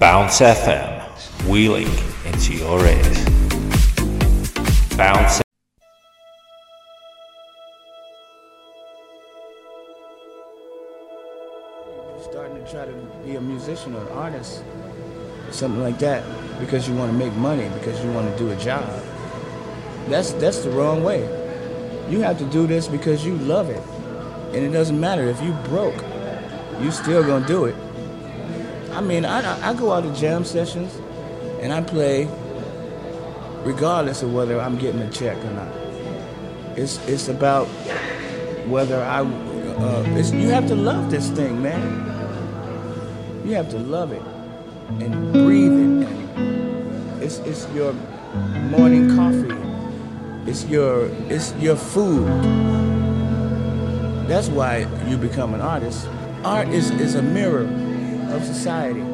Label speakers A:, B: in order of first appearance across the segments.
A: Bounce FM, wheeling into your ears. Bounce.
B: starting to try to be a musician or an artist, something like that, because you want to make money, because you want to do a job. That's that's the wrong way. You have to do this because you love it, and it doesn't matter if you broke, you still gonna do it. I mean, I I go out to jam sessions, and I play, regardless of whether I'm getting a check or not. It's it's about whether I. Uh, you have to love this thing, man. You have to love it and breathe it. It's it's your morning coffee. It's your it's your food. That's why you become an artist. Art is, is a mirror of society.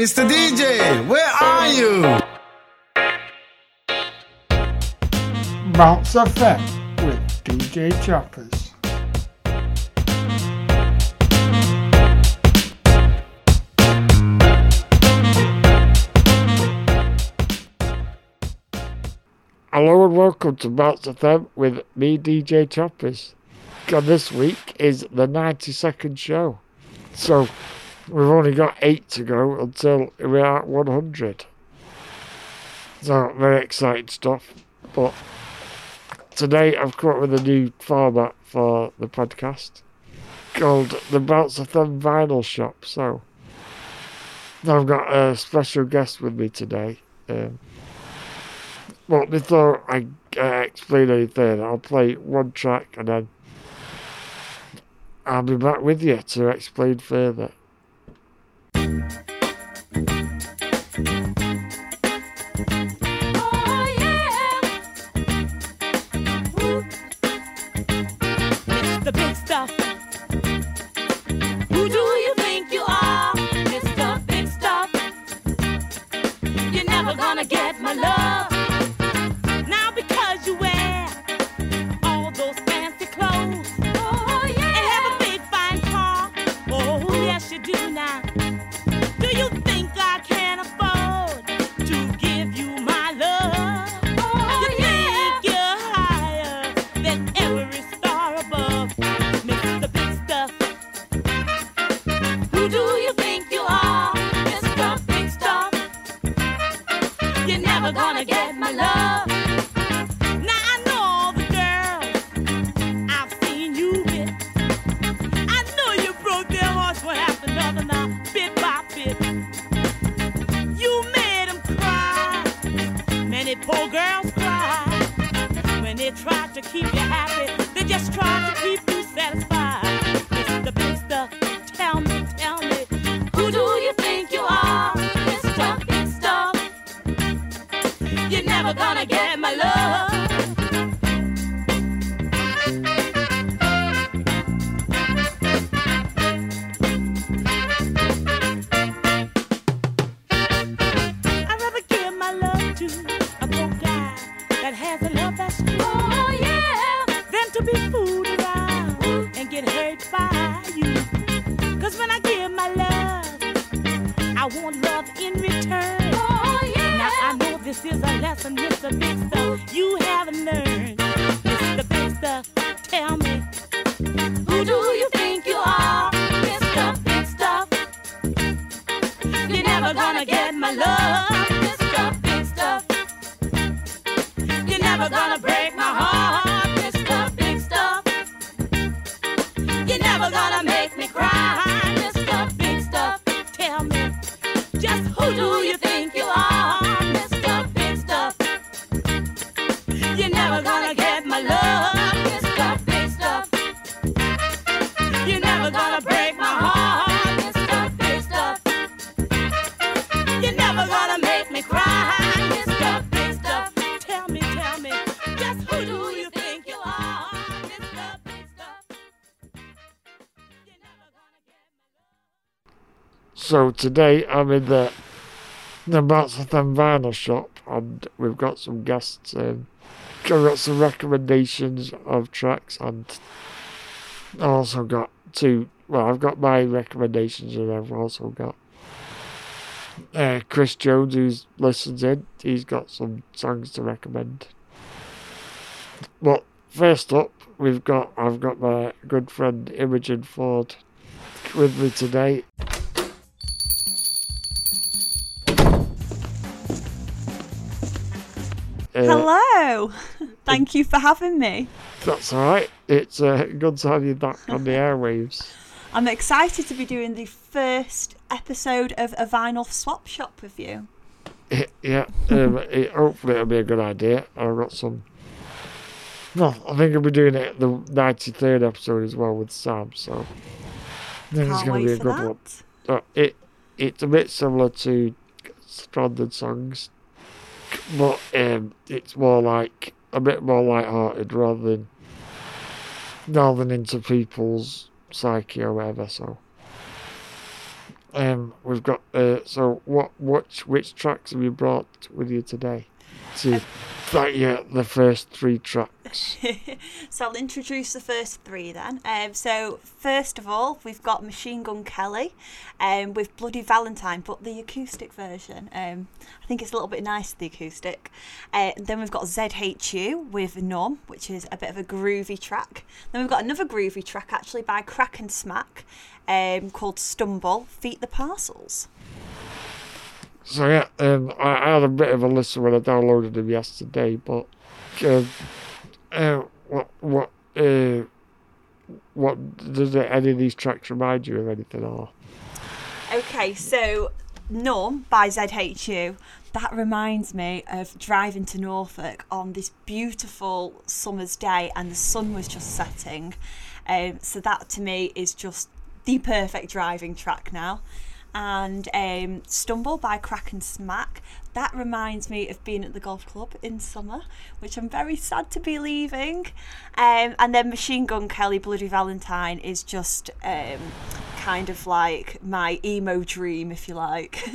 C: Mr. DJ, where are you?
D: Bounce FM with DJ Choppers. Hello and welcome to Bounce FM with me, DJ Choppers. And this week is the 92nd show. So we've only got eight to go until we're at 100. So very exciting stuff. But today I've come up with a new format for the podcast called the Bounce FM Vinyl Shop. So I've got a special guest with me today. Um, well, before I uh, explain anything, I'll play one track and then I'll be back with you to explain further.
E: Many poor girls cry when they try to keep you happy. They just try to keep
D: today I'm in the the Matsathan Vinyl shop and we've got some guests in. I've got some recommendations of tracks and I've also got two well I've got my recommendations and I've also got uh, Chris Jones who's listens in. He's got some songs to recommend. But first up we've got I've got my good friend Imogen Ford with me today. Uh,
F: Hello. Thank you for having me.
D: That's all right. It's uh, good to have you back on the airwaves.
F: I'm excited to be doing the first episode of a vinyl swap shop with you.
D: yeah, um, it, hopefully it'll be a good idea. I've got some. Well, I think I'll be doing it the 93rd episode as well with Sam, so I think it's
F: Can't
D: going to be a good one. Uh, it It's a bit similar to Stranded Songs, but um, it's more like a bit more light-hearted rather than delving into people's psyche or whatever. So, um, we've got uh, so what which which tracks have you brought with you today? To that yeah, the first three tracks.
F: So I'll introduce the first three then. Um, so first of all, we've got Machine Gun Kelly, um, with Bloody Valentine, but the acoustic version. Um, I think it's a little bit nicer, the acoustic. Uh, then we've got ZHU with Numb, which is a bit of a groovy track. Then we've got another groovy track actually by Kraak & Smaak, um, called Stumble, Feet the Parcels.
D: So yeah, um, I, had a bit of a listen when I downloaded them yesterday, but um, uh, what what uh, what does any of these tracks remind you of anything or?
F: Okay, so Norm by ZHU. That reminds me of driving to Norfolk on this beautiful summer's day, and the sun was just setting. Um, so that to me is just the perfect driving track now. And um, Stumble by Kraak & Smaak. That reminds me of being at the golf club in summer, which I'm very sad to be leaving. Um, and then Machine Gun Kelly Bloody Valentine is just um, kind of like my emo dream, if you like.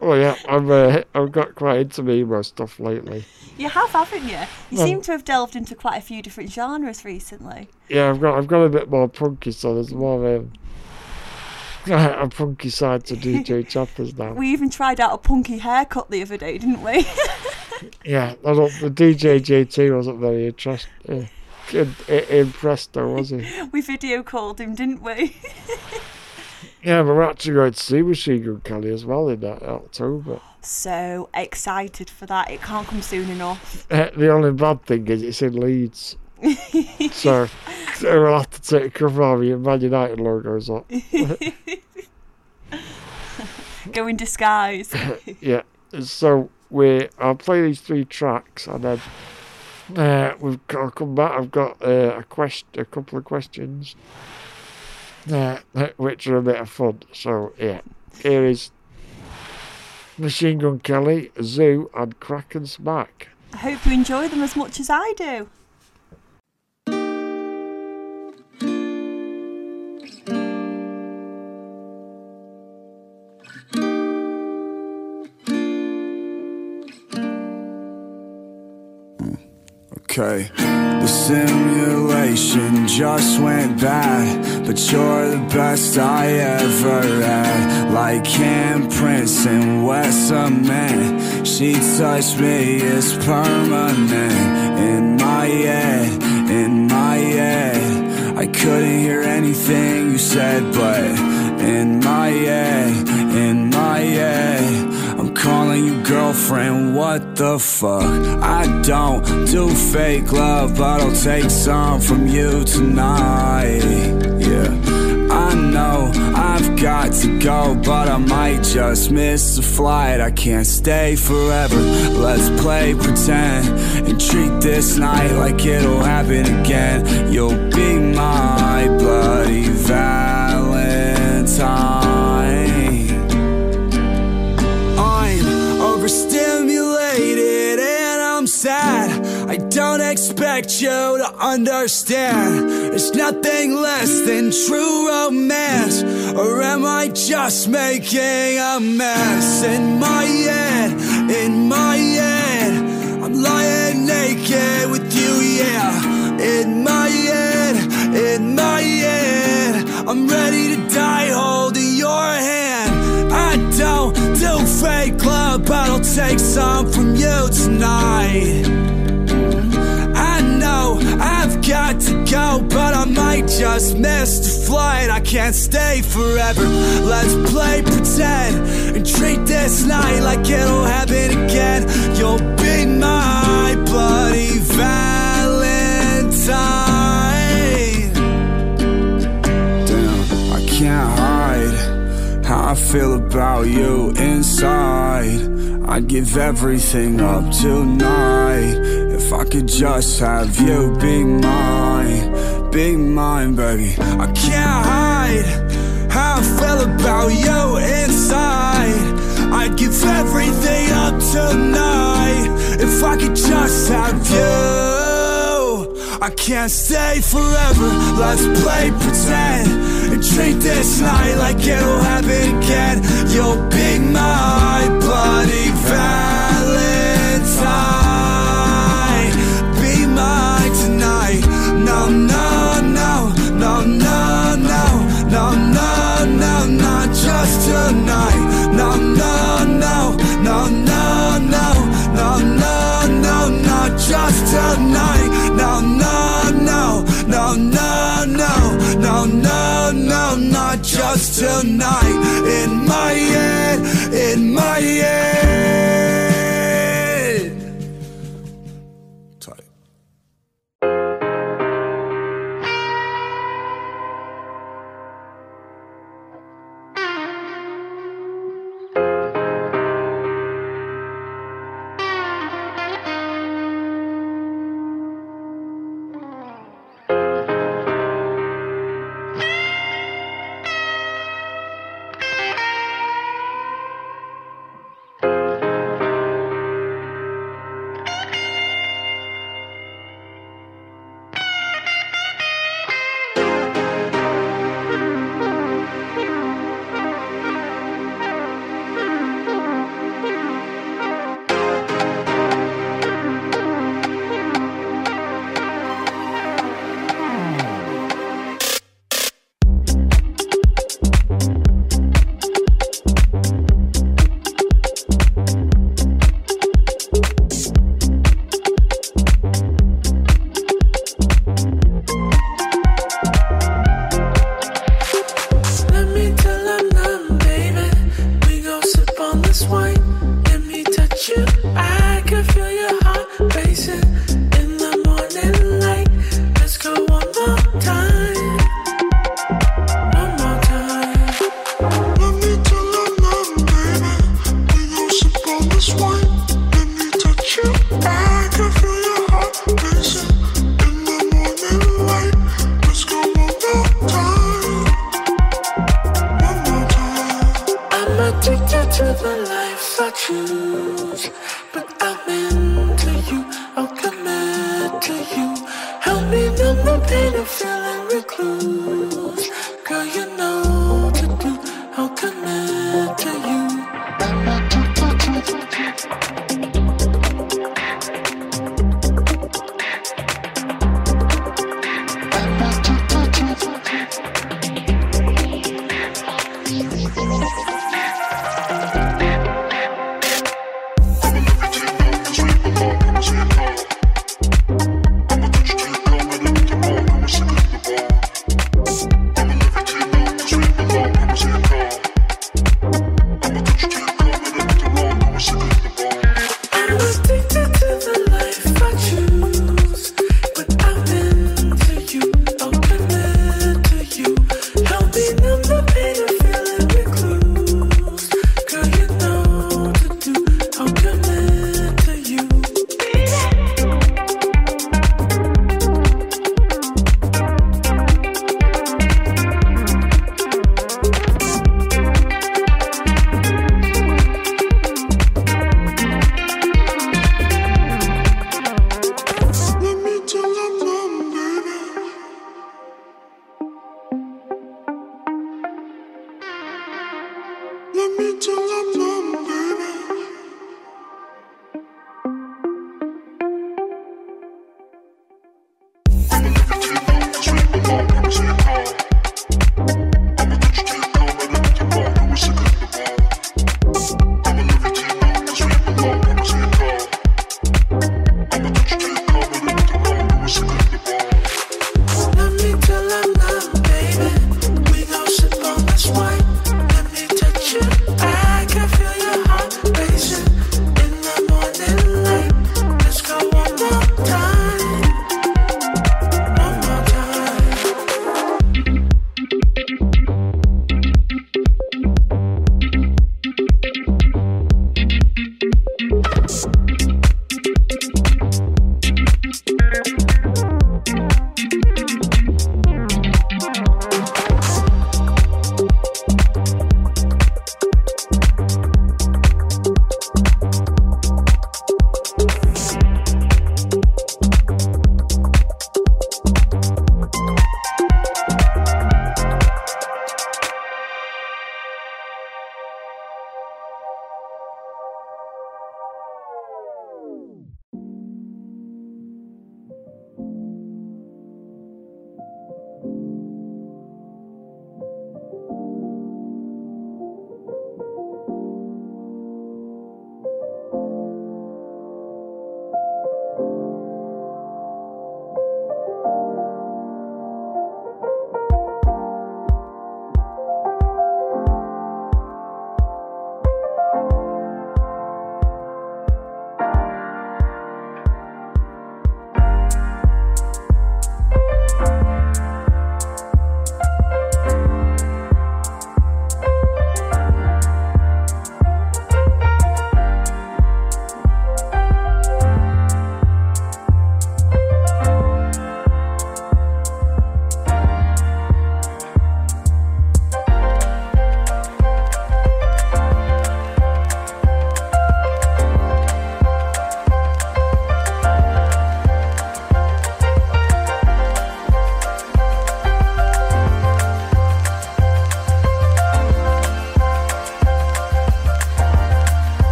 D: Oh yeah, I'm uh, I've got quite into emo stuff lately.
F: you have, haven't you? You
D: Well-
F: seem to have delved into quite a few different genres recently.
D: Yeah, I've got I've got a bit more punky, so there's more um, a punky side to DJ Choppers now.
F: We even tried out a punky haircut the other day, didn't we?
D: Yeah, I don't, the DJ JT wasn't very interested. Uh, impressed though, was he?
F: we video called him, didn't we?
D: Yeah, but we're actually going to see Machine Gun Kelly as well in that October.
F: so excited for that. It can't come soon enough.
D: Uh, the only bad thing is it's in Leeds. so, we'll have to take a cover of your Man United logos up.
F: Go in disguise.
D: Yeah. So we I'll play these three tracks and then uh, we've got to come back. I've got uh, a question, a couple of questions, uh, which are a bit of fun. So yeah, here is Machine Gun Kelly, ZHU, and Kraak & Smaak.
F: I hope you enjoy them as much as I do.
C: Okay. The simulation just went bad, but you're the best I ever had. Like handprints and wet cement, she touched me, it's permanent. In my head, in my head, I couldn't hear anything you said, but in my head, in my head. Calling you girlfriend, what the fuck? I don't do fake love, but I'll take some from you tonight. Yeah, I know I've got to go, but I might just miss the flight. I can't stay forever. Let's play pretend and treat this night like it'll happen again. You'll be my bloody sad. I don't expect you to understand. It's nothing less than true romance. Or am I just making a mess in my head? In my head, I'm lying naked with you, yeah. In my head, in my head, I'm ready to die holding your hand. I don't fake love, but I'll take some from you tonight. I know I've got to go, but I might just miss the flight. I can't stay forever. Let's play pretend and treat this night like it'll happen again. You'll be my bloody Valentine. Damn, I can't how I feel about you inside. I'd give everything up tonight if I could just have you be mine, be mine, baby. I can't hide how I feel about you inside. I'd give everything up tonight if I could just have you. I can't stay forever. Let's play pretend and treat this night like it'll happen again. You'll be my bloody tonight. In my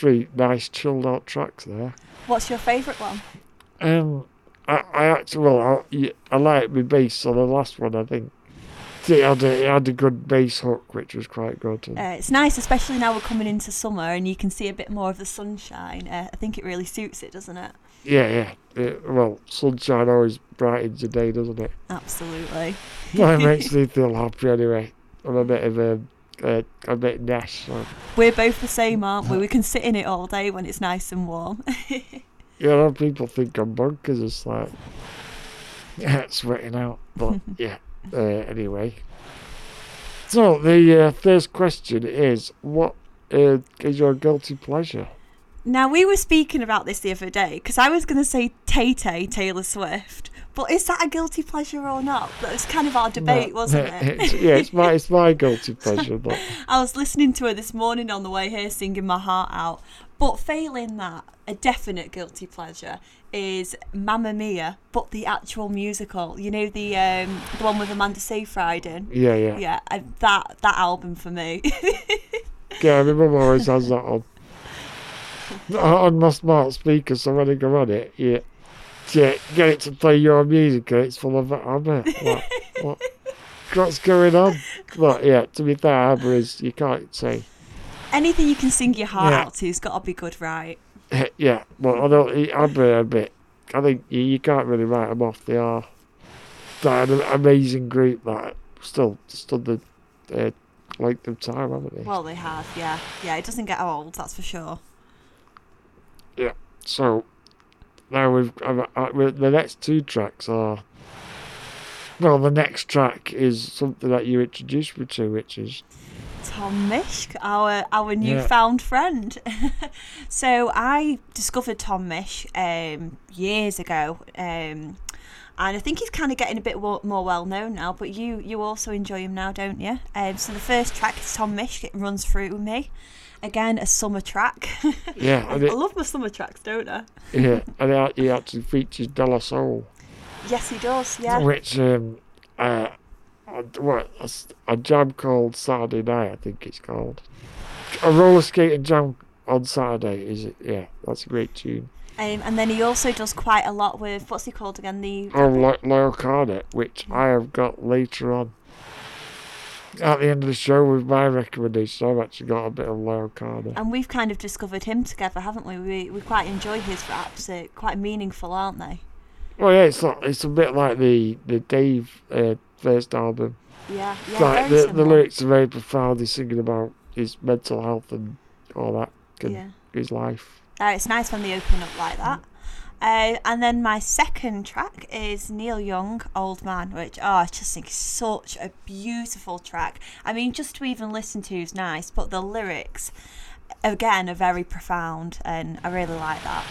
D: three nice chilled out tracks there.
F: What's your favourite one?
D: Um, I, I actually well, I, I like my bass on the last one. I think it had, a, it had a good bass hook, which was quite good.
F: Uh, it's nice, especially now we're coming into summer and you can see a bit more of the sunshine. Uh, I think it really suits it, doesn't it?
D: Yeah, yeah. It, well, sunshine always brightens the day, doesn't it?
F: Absolutely.
D: well, it makes me feel happy anyway. I'm a bit of a uh, a bit nash. So.
F: We're both the same, aren't we? We can sit in it all day when it's nice and warm.
D: yeah, a lot of people think I'm bunk because it's like yeah, sweating out. But yeah, uh, anyway. So the uh, first question is, what uh, is your guilty pleasure?
F: Now we were speaking about this the other day because I was going to say Tay Tay Taylor Swift, but is that a guilty pleasure or not? That was kind of our debate, wasn't
D: It's-
F: it?
D: yeah, it's my it's my guilty pleasure, but
F: I was listening to her this morning on the way here, singing my heart out. But failing that, a definite guilty pleasure is Mamma Mia, but the actual musical. You know the um, the one with Amanda Seyfried in.
D: yeah, yeah,
F: Yeah, and that that album for me.
D: yeah. My mum always has that on on my smart speaker, so when I go on it, yeah, yeah, get it to play your music, and it's full of ABBA. What, what, what's going on? But yeah, to be fair, ABBA is you can't say.
F: Anything you can sing your heart
D: Yeah.
F: out to has got to be good, right?
D: Yeah, well, I don't. ABBA a bit. I think you, you can't really write them off. They are they're an amazing group that still stood the uh, like the time, haven't they?
F: Well, they have, yeah, yeah. It doesn't get old, that's for sure. Yeah.
D: So now we've uh, we- the next two tracks are. Well, the next track is something that you introduced me to, which is
F: Tom Misch, our our
D: Yeah.
F: newfound friend. so I discovered Tom Misch um, years ago, um, and I think he's kind of getting a bit wo- more well known now. But you you also enjoy him now, don't you? Um, so the first track is Tom Misch. It runs through me. Again, a summer track.
D: yeah,
F: I,
D: it,
F: love my summer tracks, don't I?
D: yeah, and he actually features De La Soul,
F: Yes, he does. Yeah.
D: which um uh what a, a jam called Saturday Night, I think it's called. A roller skating jam on Saturday is it? Yeah, that's a great tune.
F: Um, and then he also does quite a lot with what's he called again? The
D: Oh, Loyle Carner, which I have got later on. At the end of the show with my recommendation, I've actually got a bit of Loyle Carner.
F: And we've kind of discovered him together, haven't we? We we quite enjoy his raps. They're quite meaningful, aren't they?
D: Well, yeah, it's not, it's a bit like the the Dave uh, first album.
F: Yeah, yeah.
D: like the, the lyrics are very profound. He's singing about his mental health and all that, and
F: Yeah.
D: his life.
F: Uh, it's nice when they open up like that. Uh, and then my second track is Neil Young, Old Man, which oh, I just think is such a beautiful track. I mean, just to even listen to is nice, but the lyrics, again, are very profound, and I really like that.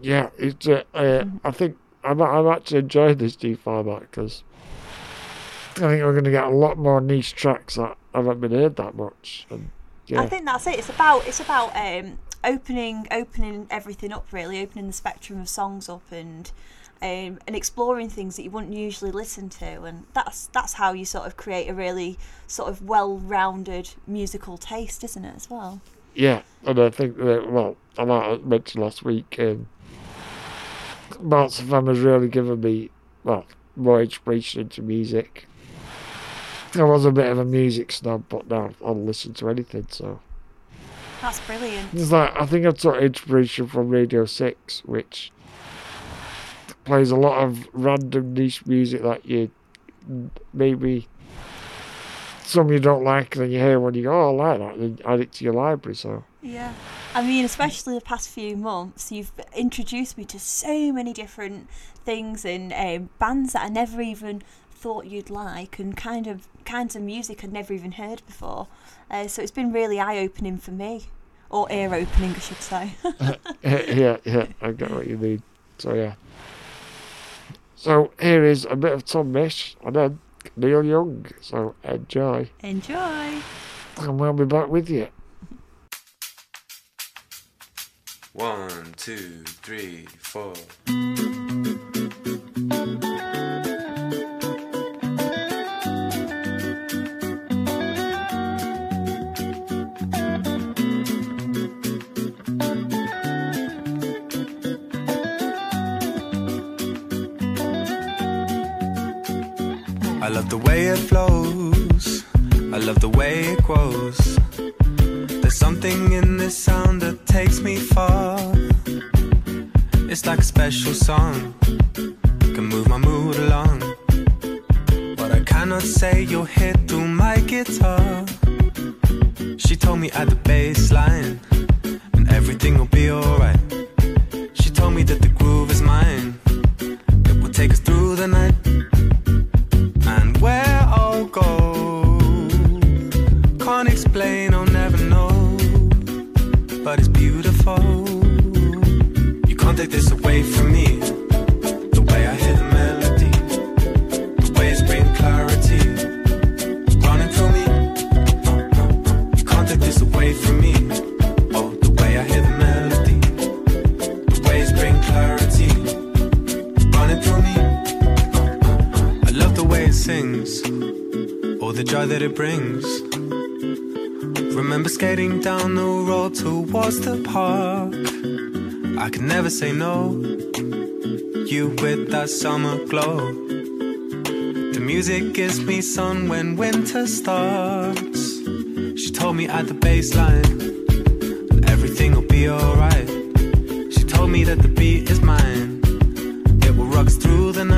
D: Yeah, it's. Uh, uh, I think I'm I'm actually enjoying this new format because I think we're going to get a lot more niche tracks that haven't been heard that much. And yeah,
F: I think that's it. It's about it's about um, opening opening everything up, really, opening the spectrum of songs up and. Um, and exploring things that you wouldn't usually listen to, and that's that's how you sort of create a really sort of well-rounded musical taste, isn't it? As well.
D: Yeah, and I think that, well, I mentioned last week, um, of Fam has really given me, well, more inspiration into music. I was a bit of a music snob, but now I'll listen to anything, so.
F: That's brilliant.
D: It's like, I think I took inspiration from Radio 6, which plays a lot of random niche music that you maybe some you don't like, and then you hear one, you go, oh, I like that, and add it to your library, so.
F: Yeah. I mean, especially the past few months, you've introduced me to so many different things and um, bands that I never even thought you'd like, and kind of kinds of music I'd never even heard before. Uh, so it's been really eye-opening for me, or ear-opening, I should say.
D: yeah, yeah, I get what you mean. So yeah. So here is a bit of Tom Misch and then Neil Young. So enjoy,
F: Enjoy.
D: and we'll be back with you.
G: One, two, three, four.
C: Love the way it flows. I love the way it grows. There's something in this sound that takes me far. It's like a special song. Can move my mood along. What I cannot say, you'll hear through my guitar. She told me at the bass line, and everything will be alright. She told me that the groove is mine. It will take us through
G: take this away from me. The way I hear the melody, the way it's bringing clarity, running through me. You can't take this away from me. Oh, the way I hear the melody, the way it's bringing clarity, running through me. I love the way it sings, all the joy that it brings. Remember skating down the road towards the park. I could never say no. You with that summer glow. The music gives me sun when winter starts. She told me at the baseline, everything will be alright. She told me that the beat is mine, it will rock through the night.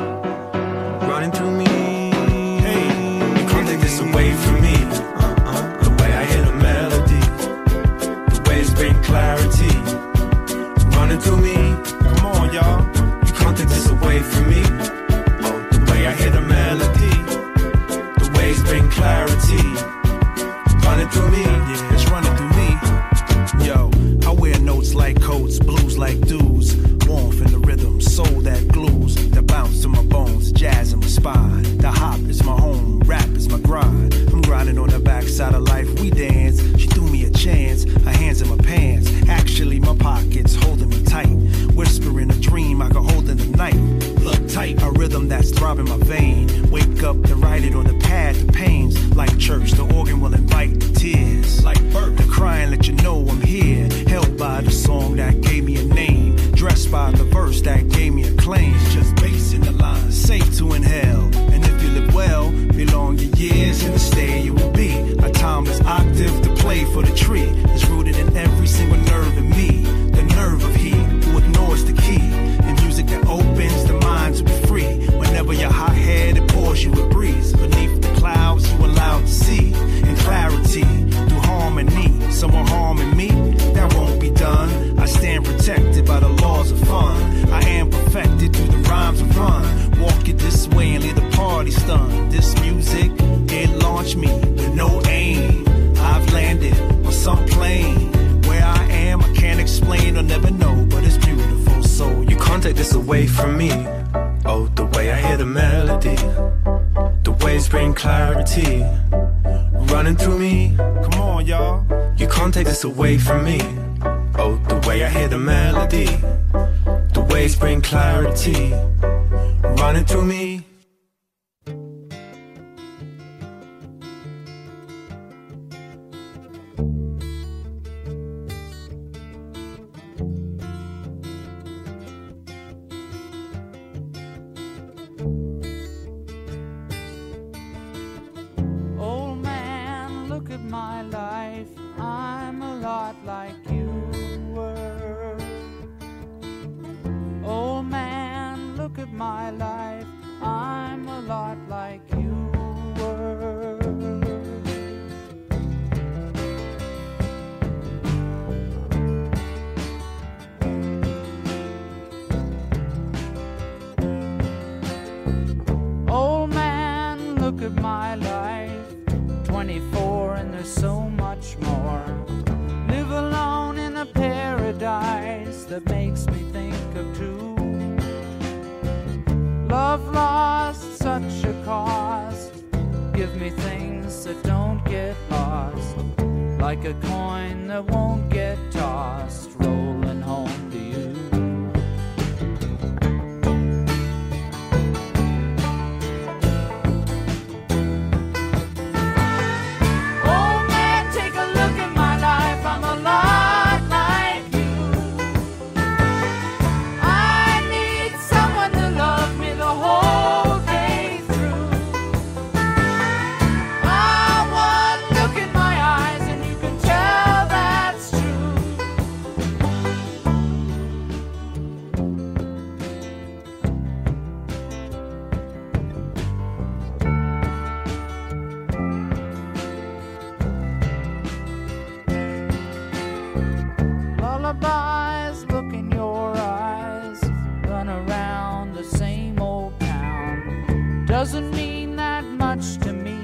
H: lullabies, look in your eyes, run around the
G: same
I: old town. Doesn't mean that much to me,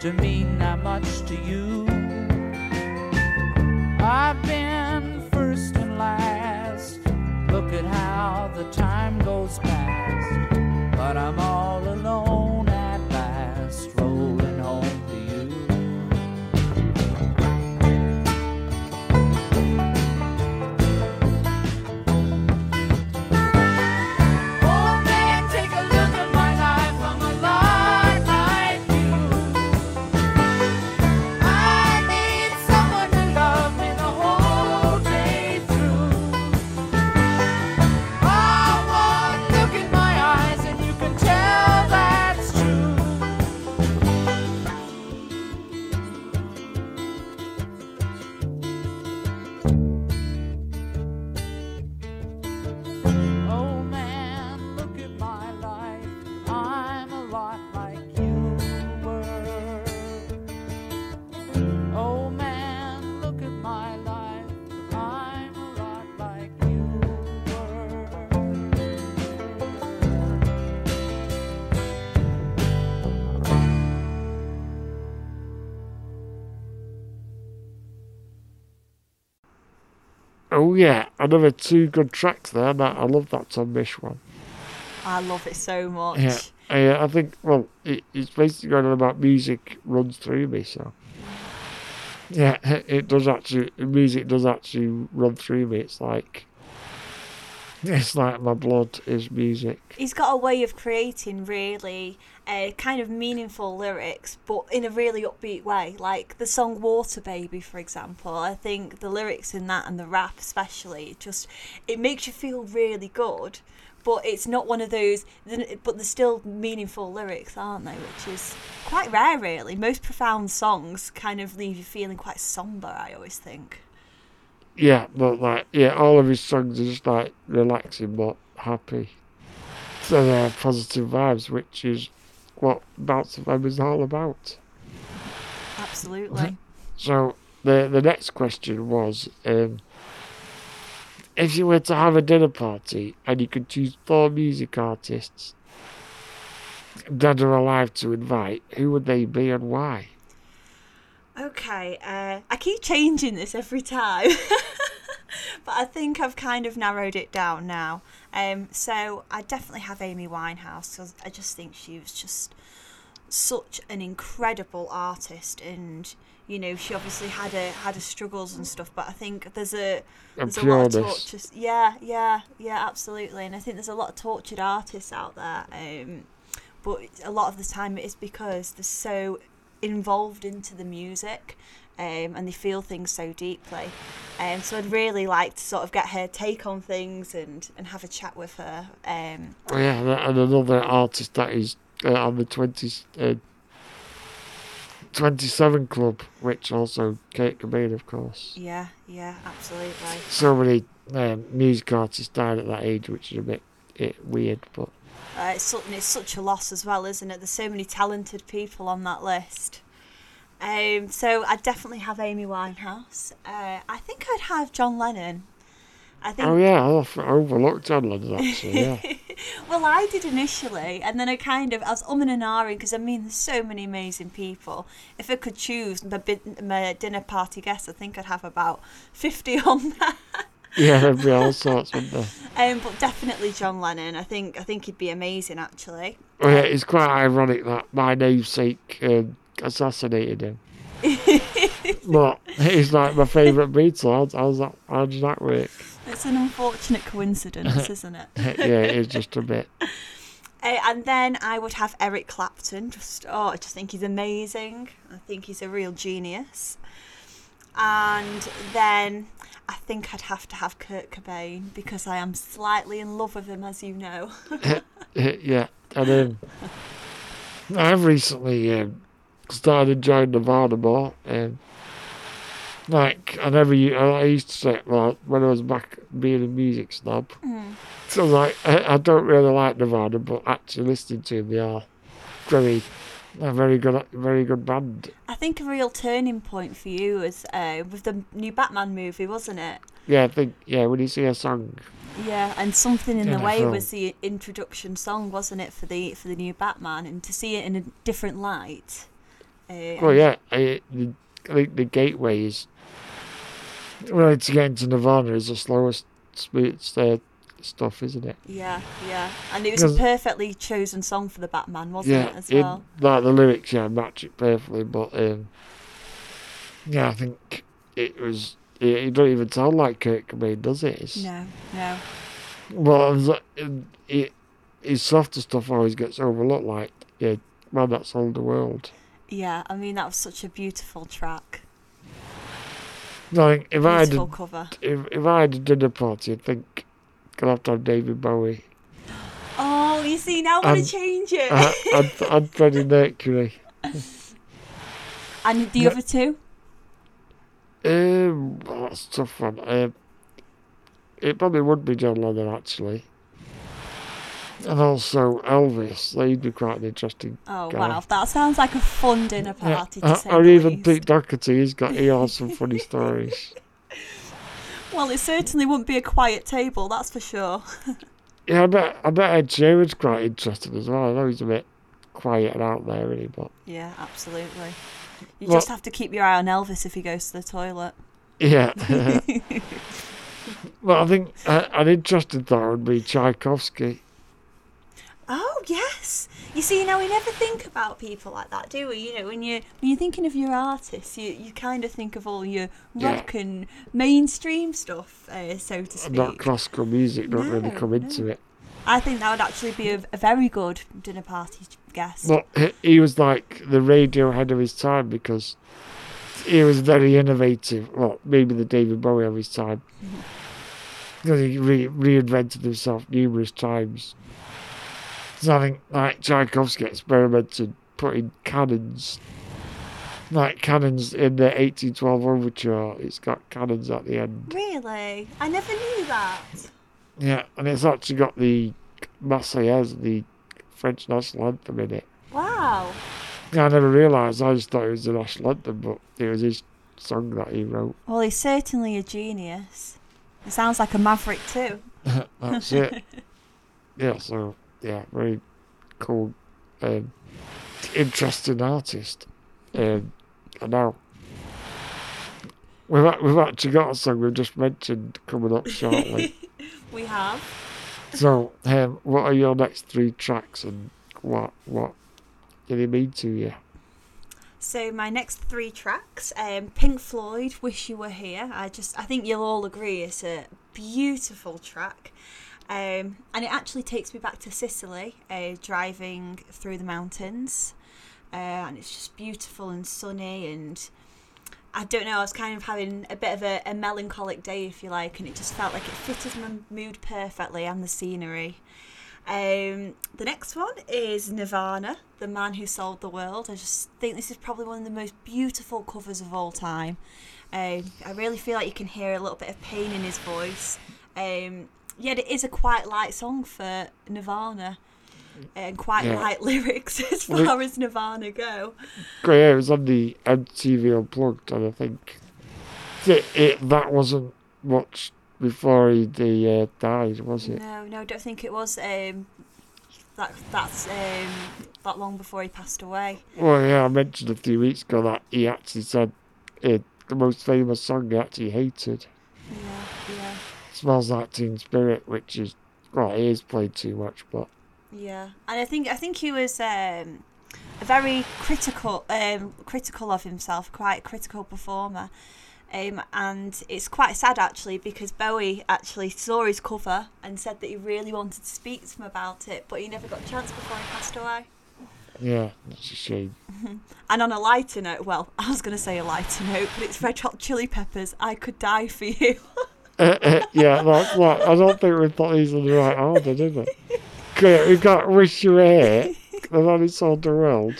I: to mean that much to you. I've been first and last, look at how the time goes past, but I'm all alone. Oh
D: yeah, another two good tracks there. That I love that Tom Misch one.
F: I love it so much.
D: Yeah, I, I think well, it, it's basically going on about music runs through me. So yeah, it does actually. Music does actually run through me. It's like it's like my blood is music.
F: He's got a way of creating really uh, kind of meaningful lyrics, but in a really upbeat way. Like the song "Water Baby," for example. I think the lyrics in that and the rap, especially, just it makes you feel really good. But it's not one of those. But they're still meaningful lyrics, aren't they? Which is quite rare, really. Most profound songs kind of leave you feeling quite somber. I always think.
D: Yeah, but like yeah, all of his songs are just like relaxing but happy. So they're positive vibes, which is what Bounce FM is all about.
F: Absolutely.
D: So the the next question was, um, if you were to have a dinner party and you could choose four music artists, dead or alive, to invite, who would they be and why?
F: Okay, uh, I keep changing this every time, but I think I've kind of narrowed it down now. Um, so I definitely have Amy Winehouse because I just think she was just such an incredible artist, and you know she obviously had a had her struggles and stuff. But I think there's a there's a lot of tortures. Yeah, yeah, yeah, absolutely. And I think there's a lot of tortured artists out there. Um, but a lot of the time it is because they're so involved into the music um, and they feel things so deeply. Um, so I'd really like to sort of get her take on things and, and have a chat with her. Um,
D: Oh, yeah, and and another artist that is uh, on the 20, uh, 27 Club, which also Kurt Cobain, of course.
F: yeah, yeah, absolutely.
D: So many um, music artists died at that age, which is a bit eh, weird, but
F: Uh, it's, it's such a loss as well, isn't it? There's so many talented people on that list. Um, so I'd definitely have Amy Winehouse. Uh, I think I'd have John Lennon. I think
D: oh yeah, I overlooked John Lennon actually. Yeah,
F: well, I did initially, and then I kind of I was umming and ahhing because I mean, there's so many amazing people. If I could choose my, my dinner party guests, I think I'd have about fifty on that.
D: yeah, there'd be all sorts, wouldn't there?
F: Um, but definitely John Lennon. I think I think he'd be amazing actually.
D: Oh yeah, it's quite ironic that my namesake um, assassinated him. but he's like my favourite Beatle. That? How does that work?
F: It's an unfortunate coincidence, isn't it?
D: yeah, it is just a bit.
F: Uh, and then I would have Eric Clapton. Just oh, I just think he's amazing. I think he's a real genius. And then I think I'd have to have Kurt Cobain because I am slightly in love with him, as you know.
D: yeah, and um, I've recently um, started enjoying Nirvana more. and like I never, I used to say, well, when I was back being a music snob.
F: Mm.
D: So like, I, I don't really like Nirvana, but actually listening to them, they are very a very good, very good band.
F: I think a real turning point for you was uh, with the new Batman movie, wasn't it?
D: Yeah, I think yeah. When you see a song,
F: Yeah, and something in
D: In
F: the way
D: film.
F: was the introduction song, wasn't it, for the for the new Batman, and to see it in a different light. Uh,
D: well, yeah, I, the, I think the gateway is well to get into Nirvana is the slowest, uh, stuff, isn't it?
F: Yeah, yeah, and it was a perfectly chosen song for the Batman, wasn't
D: yeah,
F: it, as
D: it-
F: well?
D: like the lyrics, yeah, match it perfectly. But um, yeah, I think it was. It, it don't even sound like Kurt Cobain, does it? It's,
F: No, no.
D: Well, it, like- it, it, his softer stuff always gets overlooked. Like, yeah, man, that sold the world.
F: Yeah, I mean that was such a beautiful track,
D: Like, if I had,
F: beautiful
D: a,
F: cover.
D: if if I had a dinner party, I think I'd have to have David Bowie.
F: Oh, you see now I want to change it.
D: I, I'd, I'd Freddie Mercury.
F: and the
D: no-
F: other two?
D: Um, that's a tough one. Um, it probably would be John Lennon actually, and also Elvis. They'd be quite an interesting.
F: Oh
D: guy.
F: wow, that sounds like a fun dinner party say
D: or even. Pete Doherty. He's got he has some funny stories.
F: Well, it certainly wouldn't be a quiet table, that's for sure.
D: Yeah, I bet I bet Ed Sheeran's quite interested as well. I know he's a bit quiet and out there, really, but
F: yeah, absolutely. You just have to keep your eye on Elvis if he goes to the toilet.
D: yeah. well, I think uh, an interesting thought would be Tchaikovsky.
F: Oh yes. You see, now we never think about people like that, do we? You know, when you when you're thinking of your artists, you, you kind of think of all your
D: Yeah.
F: rock and mainstream stuff, uh, so to speak.
D: Not classical music, don't really
F: No,
D: come into it.
F: I think that would actually be a, a very good dinner party guest.
D: But he, was like the Radiohead of his time because he was very innovative. Well, maybe the David Bowie of his time. Because he re- reinvented himself numerous times. So I think like Tchaikovsky experimented putting cannons, like cannons in the 1812 overture. It's got cannons at the end.
F: Really? I never knew that.
D: Yeah, and it's actually got the Marseillaise, the French national anthem in it.
F: Wow.
D: Yeah, I never realised. I just thought it was the national anthem, but it was his song that he wrote.
F: Well, he's certainly a genius. It sounds like a maverick too.
D: That's it. Yeah, so yeah, very cool, um, interesting artist. Um, and now we've we've actually got a song we've just mentioned coming up shortly.
F: We have.
D: so, um, what are your next three tracks, and what what did it mean to you?
F: So my next three tracks, um, Pink Floyd, "Wish You Were Here." I just, I think you'll all agree it's a beautiful track, um, and it actually takes me back to Sicily, uh, driving through the mountains, uh, and it's just beautiful and sunny, and I don't know, I was kind of having a bit of a, a melancholic day, if you like, and it just felt like it fitted my mood perfectly and the scenery. Um, the next one is Nirvana, The Man Who Sold the World. I just think this is probably one of the most beautiful covers of all time. Um, I really feel like you can hear a little bit of pain in his voice. Um, yet it is a quite light song for Nirvana and quite
D: Yeah.
F: light lyrics as far as Nirvana go.
D: Great, yeah, it was on the MTV Unplugged, and I think it, it that wasn't much before he, he uh, died, was it?
F: No, no, I don't think it was um, that that's um, that long before he passed away.
D: Well, yeah, I mentioned a few weeks ago that he actually said uh, the most famous song he actually hated.
F: Yeah, yeah.
D: Smells like Teen Spirit, which is well, it is played too much, but
F: Yeah, and I think I think he was um, a very critical um, critical of himself, quite a critical performer. Um, and it's quite sad actually because Bowie actually saw his cover and said that he really wanted to speak to him about it, but he never got a chance before he passed away.
D: yeah, that's a shame.
F: And on a lighter note, well, I was going to say a lighter note, but it's Red Hot Chili Peppers. I could die for you.
D: Yeah, that's what I don't think we put these in the right order, did we? We got Wish You Were the man sold the world.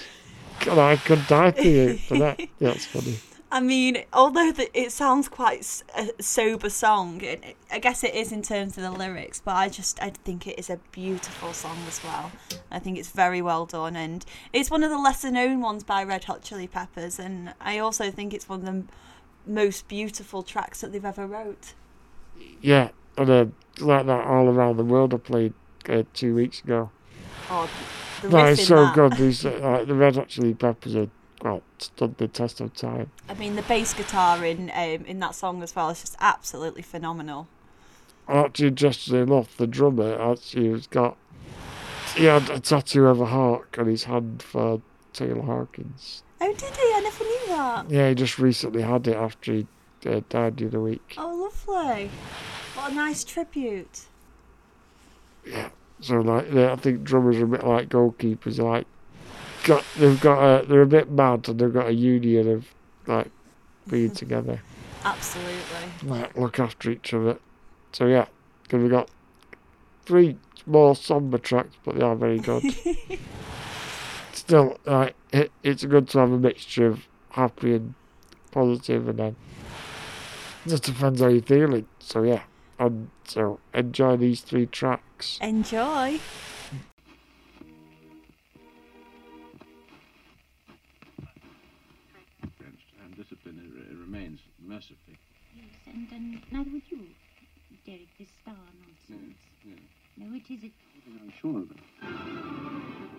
D: God, I could die for you for that. That's funny.
F: I mean, although the, it sounds quite a sober song, it, I guess it is in terms of the lyrics, but I just I think it is a beautiful song as well. I think it's very well done, and it's one of the lesser known ones by Red Hot Chili Peppers, and I also think it's one of the most beautiful tracks that they've ever wrote.
D: Yeah, and uh, like that all around the world I played uh, two weeks ago.
F: Oh, the
D: That
F: riff
D: so
F: that.
D: good. These uh, like the Red Hot Chili Peppers are well stood the test of time.
F: I mean, the bass guitar in um, in that song as well is just absolutely phenomenal.
D: Actually, interestingly enough, the drummer actually has got he had a tattoo of a hawk on his hand for Taylor Hawkins.
F: Oh, did he? I never knew that.
D: Yeah, he just recently had it after he uh, died the other week.
F: Oh, lovely. What a nice tribute.
D: Yeah. So like, I think drummers are a bit like goalkeepers. They're like, got they've got a, they're a bit mad and they've got a union of like being together,
F: Absolutely.
D: like look after each other. So yeah, 'cause we got three more somber tracks, but they are very good. Still, like it, it's good to have a mixture of happy and positive, and then just depends how you're feeling. So yeah, and so enjoy these three tracks.
F: Enjoy.
J: and discipline it, it remains mercifully.
K: Yes, and, and neither would you, Derek, this star nonsense. No, it isn't.
J: I'm sure of it.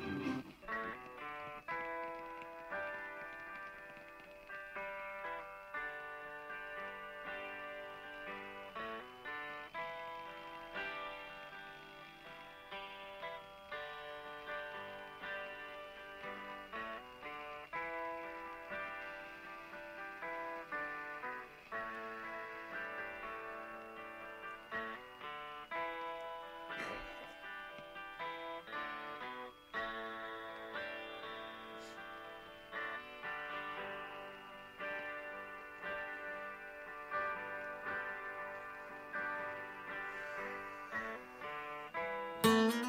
L: So,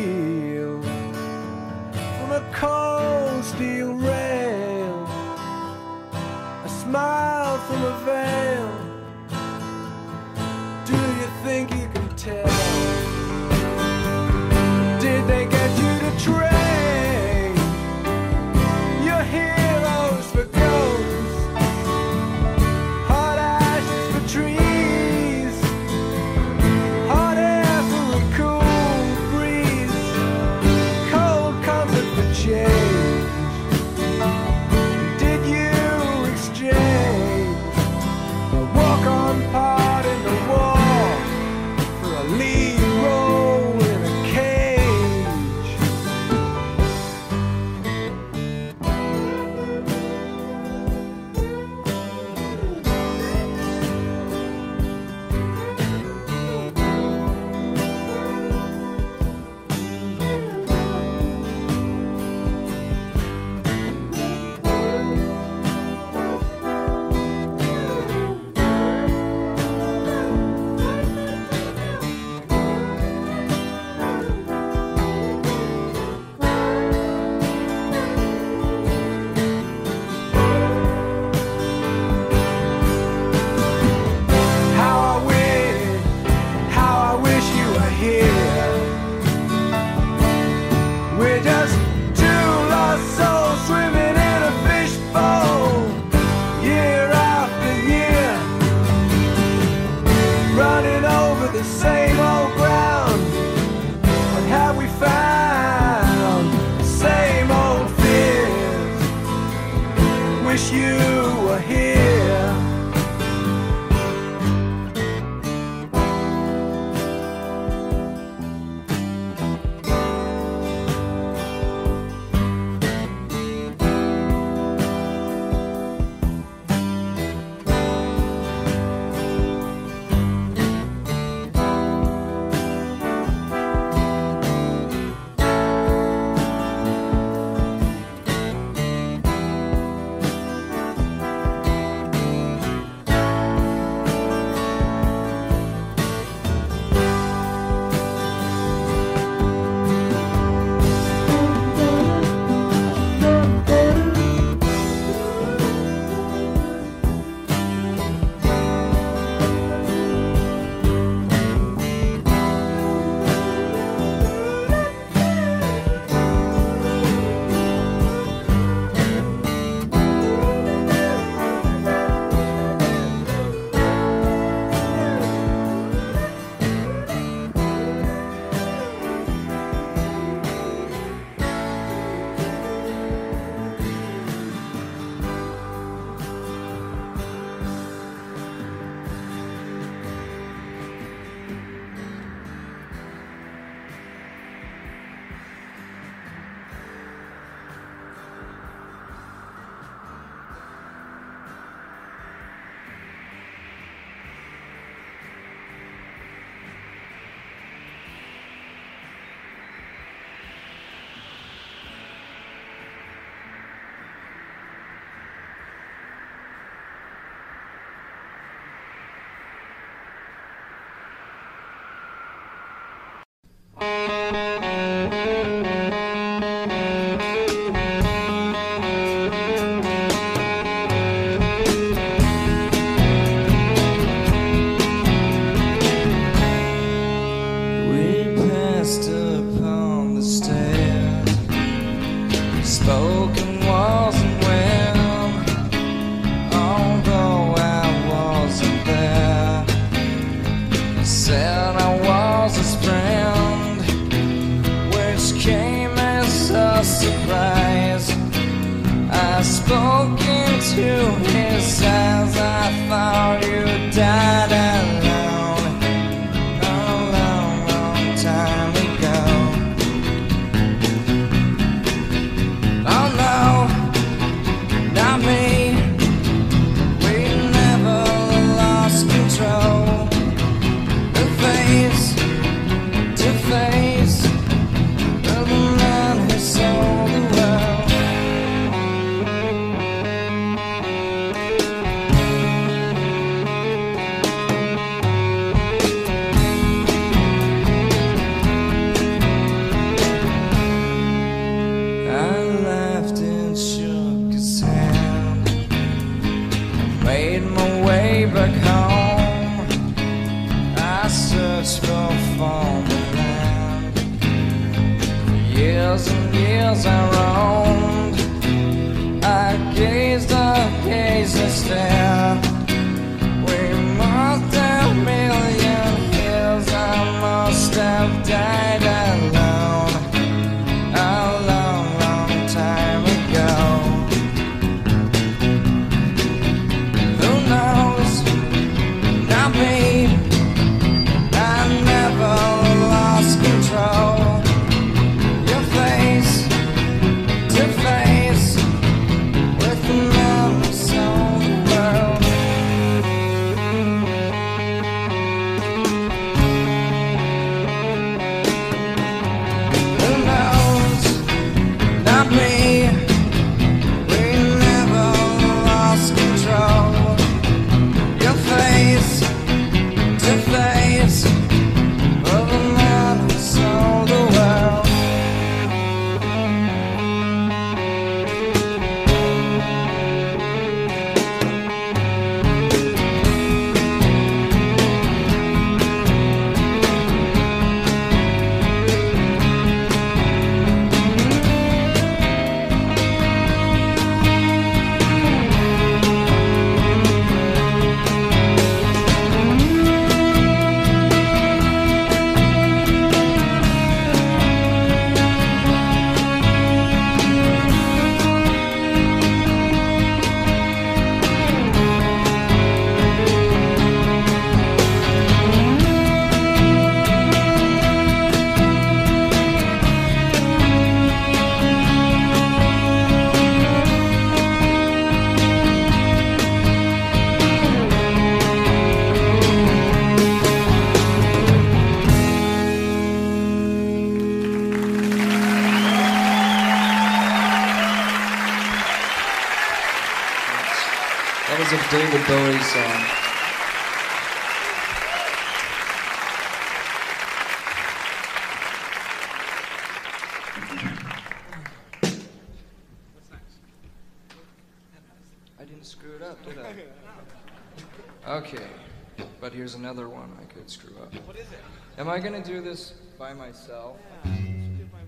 L: gonna do
M: this
N: by myself. Yeah, do it by.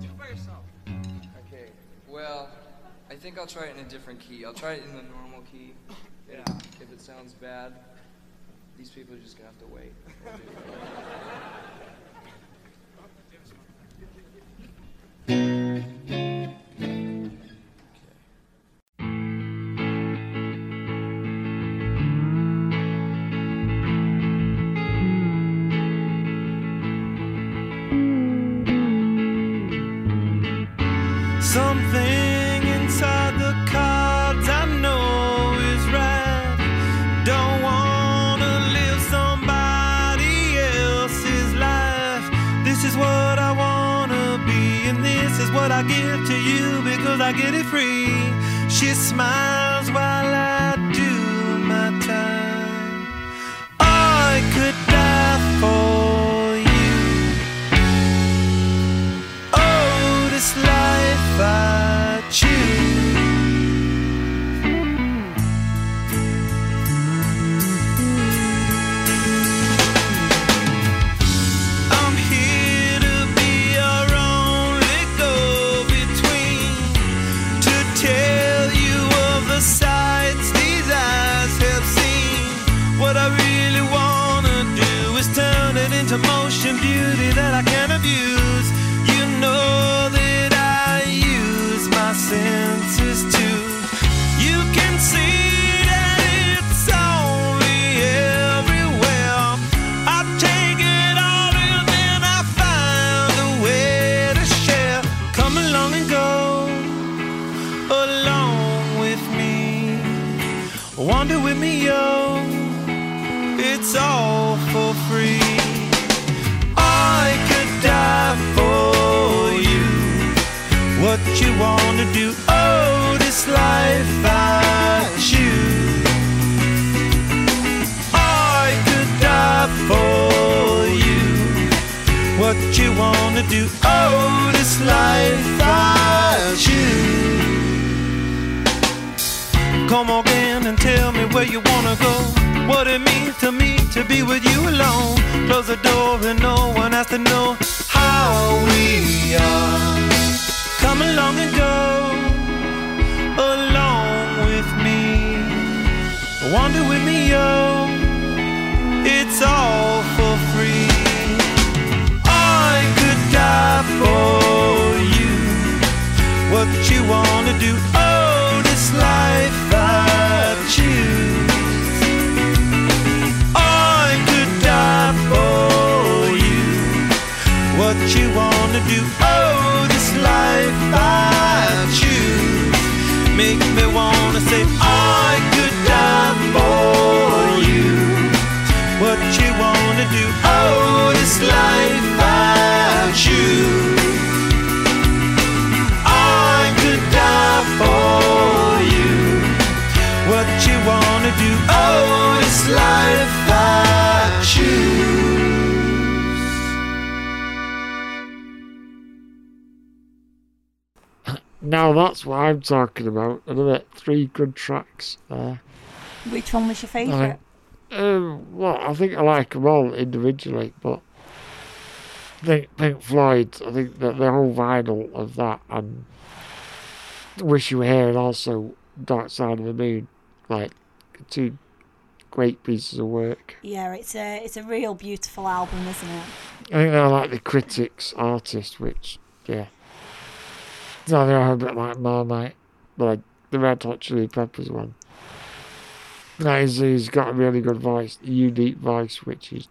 M: Do it by yourself.
N: Okay. Well, I think I'll try it in a different key. I'll try it in the normal key.
M: Yeah.
N: If it sounds bad, these people are just gonna have to wait.
O: get it free. She smiled. gonna do? Oh, this life I choose. Come again and tell me where you wanna go. What it means to me to be with you alone. Close the door and no one has to know how we are. Come along and go along with me. Wander with me, yo. It's all. You wanna do? Oh, this life I choose. I could die for you. What you wanna do? Oh, this life I choose. Make me wanna say I could die for you. What you wanna do? Oh, this life I choose. Do? Oh, this life I choose.
D: Now that's what I'm talking about. Another three good tracks there.
F: Which one was your favourite?
D: think, um, well, I think I like them all individually, but I think Pink Floyd, I think that the whole vinyl of that and Wish You Were Here and also Dark Side of the Moon, like two great pieces of work.
F: Yeah, it's a it's a real beautiful album, isn't it?
D: I think they're like the critics artist, which, yeah. So they're a bit like Marmite, but like the Red Hot Chili Peppers one. That is, he's got a really good voice, a unique voice, which is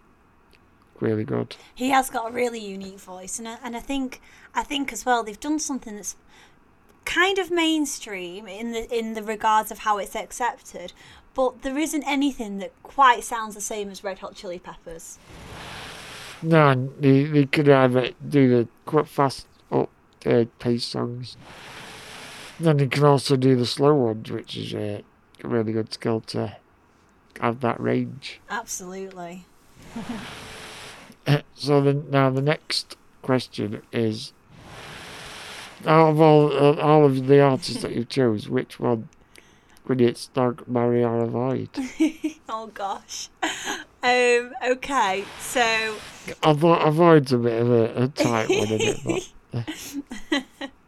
D: really good.
F: He has got a really unique voice, and I, and I think I think as well they've done something that's kind of mainstream in the in the regards of how it's accepted, but there isn't anything that quite sounds the same as Red Hot Chili Peppers.
D: No, they, they could either do the quite fast up uh, pace songs. Then they can also do the slow ones, which is uh, a really good skill to have that range.
F: Absolutely.
D: so then now the next question is out of all uh, all of the artists that you chose, which one you snog, marry, or avoid?
F: oh gosh. Um. Okay. So.
D: Thought avoid's a bit of a, a tight one, isn't it? But,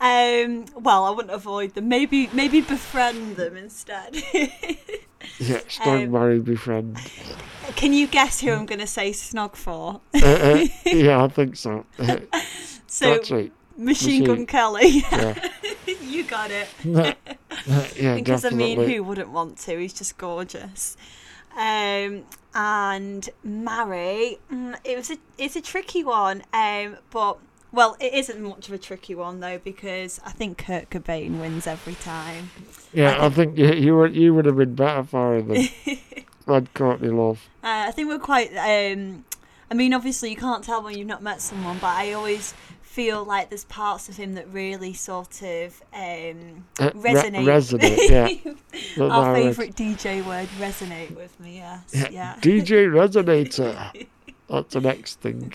F: Um. Well, I wouldn't avoid them. Maybe maybe befriend them instead.
D: yeah, snog,
F: Um,
D: marry, befriend.
F: Can you guess who I'm going to say snog for?
D: Uh, uh, yeah, I think so.
F: So,
D: That's right.
F: Machine, Gun Kelly.
D: Yeah.
F: you got it.
D: yeah,
F: because I mean, who wouldn't want to? He's just gorgeous. Um, and marry. mm, It was a it's a tricky one. Um, but well, it isn't much of a tricky one though because I think Kurt Cobain wins every time.
D: Yeah, I think you, you would you would have been better for him than Red Courtney Love.
F: Uh, I think we're quite. Um, I mean, obviously, you can't tell when you've not met someone, but I always feel like there's parts of him that really sort of um,
D: Uh, re-
F: resonate.
D: resonate, yeah.
F: Our
D: how I read.
F: favourite DJ word, resonate with me. Yes,
D: Yeah,
F: yeah.
D: DJ Resonator. That's the next thing.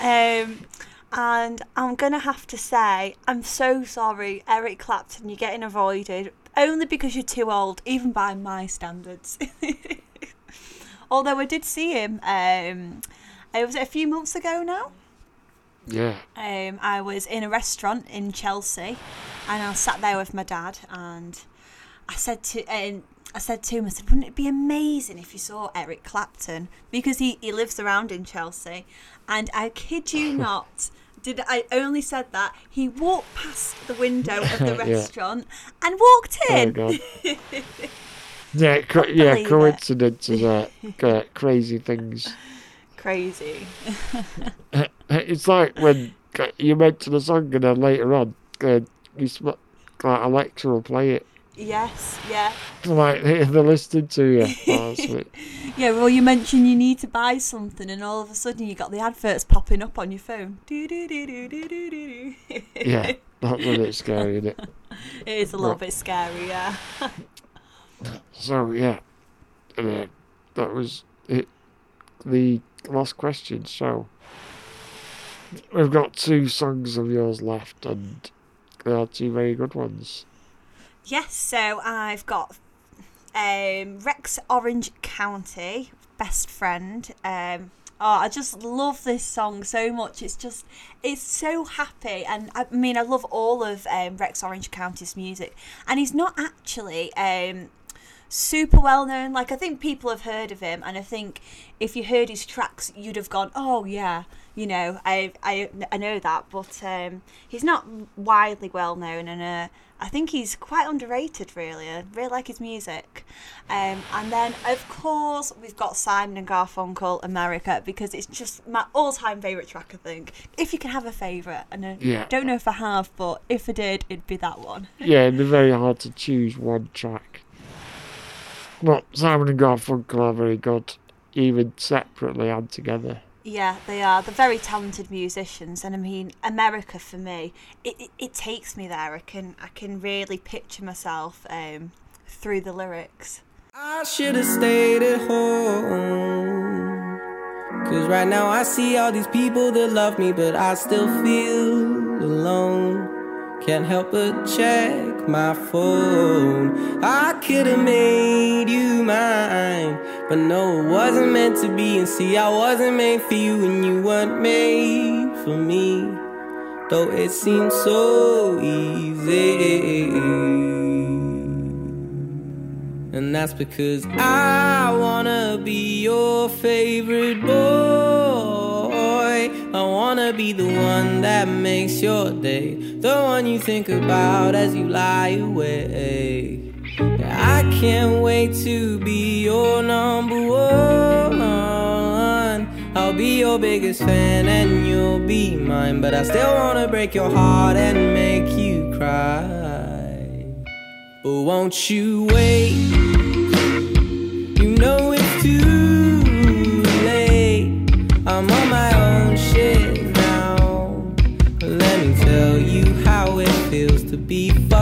F: Um, and I'm gonna have to say, I'm so sorry, Eric Clapton. You're getting avoided only because you're too old, even by my standards. Although I did see him. Um, it was a few months ago now.
D: Yeah.
F: Um, I was in a restaurant in Chelsea, and I sat there with my dad, and I said to and I said to him, I said, wouldn't it be amazing if you saw Eric Clapton because he, he lives around in Chelsea, and I kid you not. Did I only said that he walked past the window of the
D: Yeah.
F: restaurant and walked
D: Oh,
F: in?
D: God. Yeah, co- yeah, coincidences are uh, crazy things.
F: Crazy.
D: It's like when you mention a song and then later on, uh, you sm- like Alexa will play it.
F: yes, yeah.
D: Like they're listening to you. Oh.
F: Yeah, well, you mentioned you need to buy something, and all of a sudden you got the adverts popping up on your phone.
D: Yeah, that's a bit scary, isn't it?
F: It is a little
D: Right.
F: bit scary, yeah.
D: So yeah, uh, that was it. The last question. So we've got two songs of yours left, and they are two very good ones.
F: yes, so I've got um, Rex Orange County, best friend. Um, oh, I just love this song so much. It's just, it's so happy, and I mean, I love all of um, Rex Orange County's music. And he's not actually um, super well known. Like I think people have heard of him, and I think if you heard his tracks, you'd have gone, "Oh yeah." You know, I I, I know that, but um, he's not widely well known, and uh, I think he's quite underrated. Really, I really like his music. Um, and then, of course, we've got Simon and Garfunkel, "America," because it's just my all-time favorite track. I think, if you can have a favorite, and I
D: Yeah.
F: don't know if I have, but if I did, it'd be that one.
D: Yeah, it'd be very hard to choose one track. But Simon and Garfunkel are very good, even separately and together.
F: Yeah, they are. They're very talented musicians, and I mean, America for me, it, it, it takes me there. I can I can really picture myself um, through the lyrics.
P: I should have stayed at home. Cause right now I see all these people that love me, but I still feel alone. Can't help but check my phone. I could have made you mine, but no, it wasn't meant to be. And see, I wasn't made for you, and you weren't made for me. Though it seems so easy. And that's because I wanna be your favorite boy. I wanna be the one that makes your day, the one you think about as you lie awake. I can't wait to be your number one. I'll be your biggest fan and you'll be mine, but I still wanna break your heart and make you cry. But won't you wait? You know it's too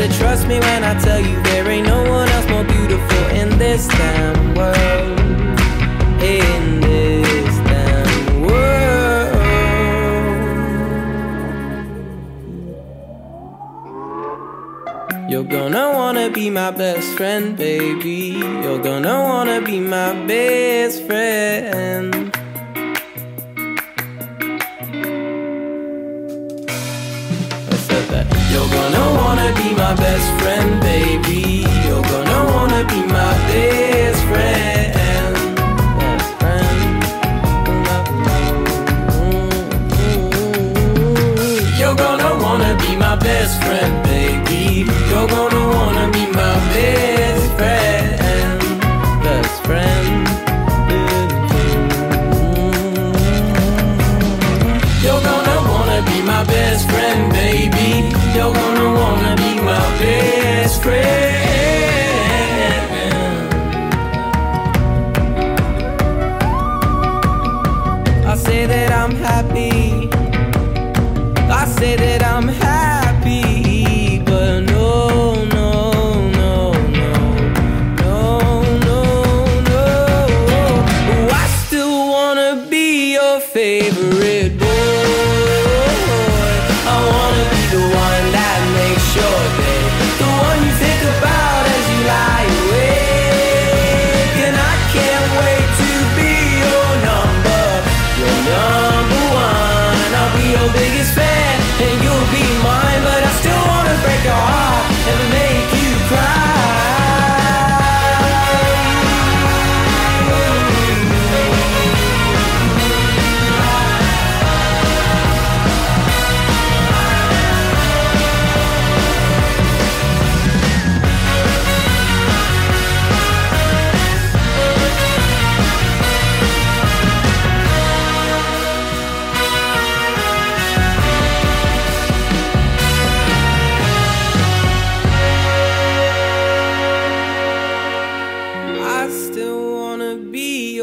P: Better trust me when I tell you there ain't no one else more beautiful in this damn world. In this damn world. You're gonna wanna be my best friend, baby. You're gonna wanna be my best friend. You're gonna wanna be my best friend, baby. You're gonna wanna be my best friend. Best friend. You're gonna wanna be my best friend, baby. You're gonna best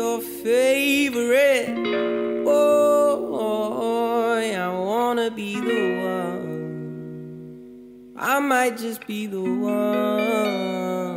P: your favorite boy. I wanna be the one. I might just be the one.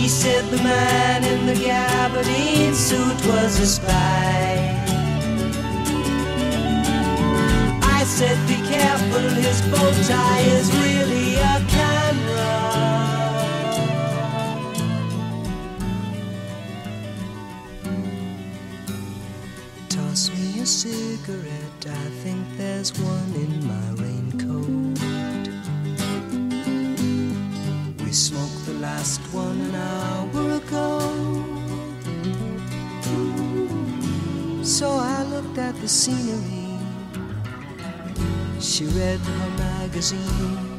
Q: She said the man in the gabardine suit was a spy. I said, be careful, his bow tie is really a camera. Scenery. She read her magazine,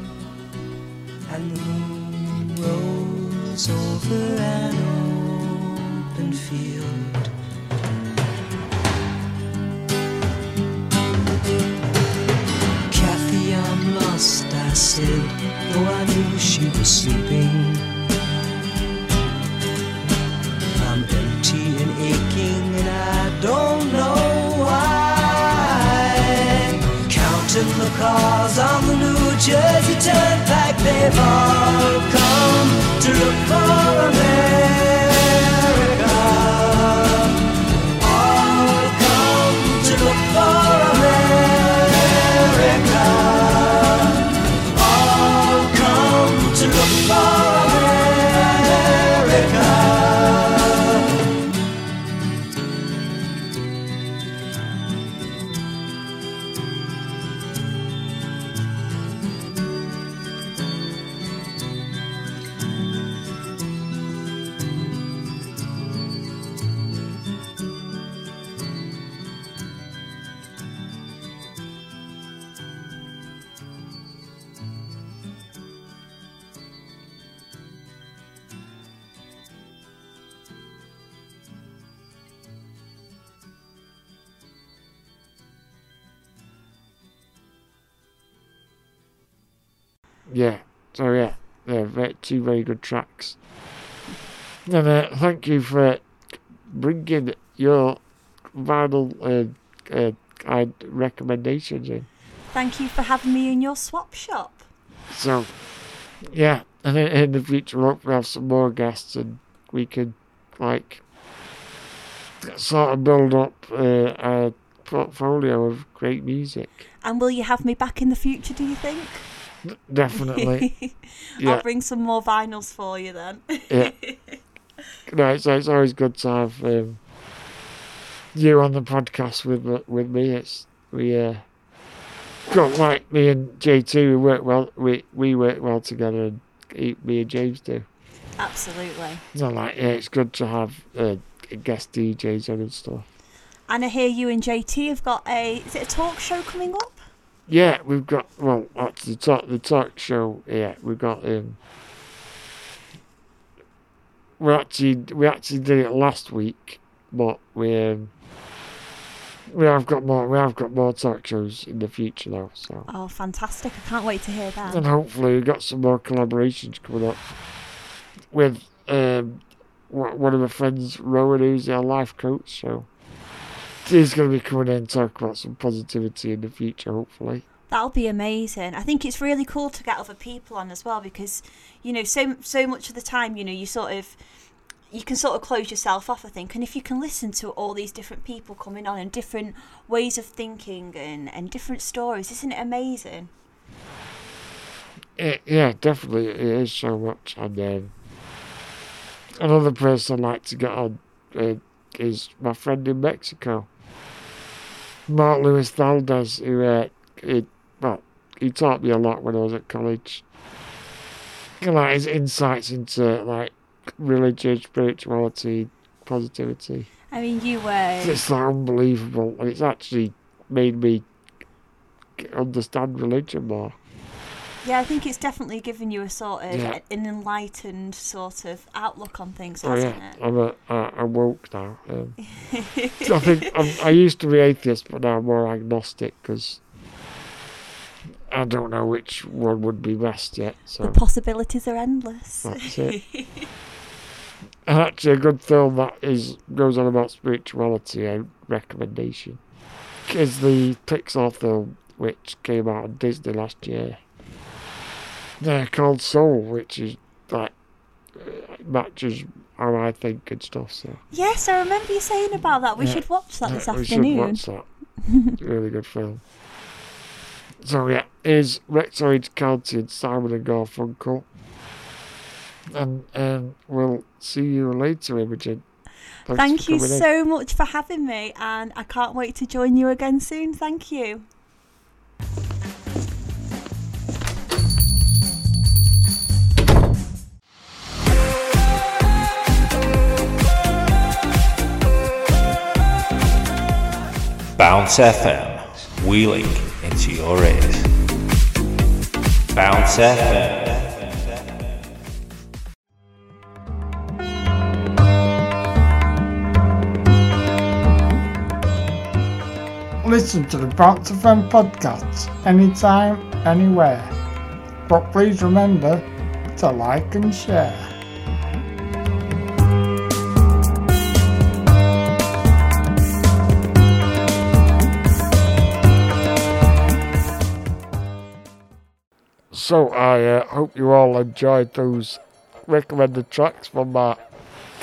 D: two very good tracks. And uh, thank you for bringing your vinyl uh, uh, kind recommendations in.
F: Thank you for having me in your swap shop.
D: So yeah, and in, in the future, we'll hopefully have some more guests, and we can like sort of build up uh, a portfolio of great music.
F: And will you have me back in the future, do you think?
D: Definitely. yeah.
F: I'll bring some more vinyls for you then.
D: Yeah. No, it's, it's always good to have um, you on the podcast with with me. It's we uh, got like me and JT. We work well. We we work well together, and he- me and James do.
F: Absolutely.
D: So like, yeah, it's good to have uh, guest DJs on and stuff.
F: And I hear you and JT have got a is it a talk show coming up?
D: Yeah, we've got well, that's the talk the talk show. Yeah, we've got um, we actually we actually did it last week, but we um, we have got more we have got more talk shows in the future now. So
F: Oh, fantastic. I can't wait to hear that.
D: and hopefully we've got some more collaborations coming up with um, one one of my friends, Rowan, who's our life coach. So he's going to be coming in and talk about some positivity in the future, hopefully.
F: That'll be amazing. I think it's really cool to get other people on as well because, you know, so so much of the time, you know, you sort of you can sort of close yourself off, I think. And if you can listen to all these different people coming on and different ways of thinking and, and different stories, isn't it amazing?
D: It, yeah, definitely it is so much. And then another person I'd like to get on uh, is my friend in Mexico, Mark Lewis Valdez, who uh, he, well, he taught me a lot when I was at college. Like his insights into like religion, spirituality, positivity.
F: I mean, you were.
D: It's like unbelievable, and it's actually made me understand religion more.
F: Yeah, I think it's definitely given you a sort of
D: Yeah.
F: an enlightened sort of outlook on things,
D: Oh
F: hasn't
D: yeah,
F: it?
D: I'm a, uh, I'm woke now. Um, I think I'm, I used to be atheist, but now I'm more agnostic because I don't know which one would be best yet. So
F: The possibilities are endless.
D: That's it. and actually, a good film that is goes on about spirituality and recommendation is the Pixar film which came out on Disney last year. Yeah, called Soul, which is like matches how I think and stuff. So
F: yes, I remember you saying about that. We
D: Yeah.
F: should watch that this
D: Yeah, we should
F: afternoon.
D: watch that. Really good film. So yeah, is Orange County and Simon and Garfunkel. And um, we'll see you later, Imogen. Thanks
F: Thank you
D: coming in.
F: so much for having me, and I can't wait to join you again soon. Thank you.
A: Bounce FM, wheeling into your ears. Bounce FM.
D: Listen to the Bounce FM podcast anytime, anywhere. But please remember to like and share. So I uh, hope you all enjoyed those recommended tracks from my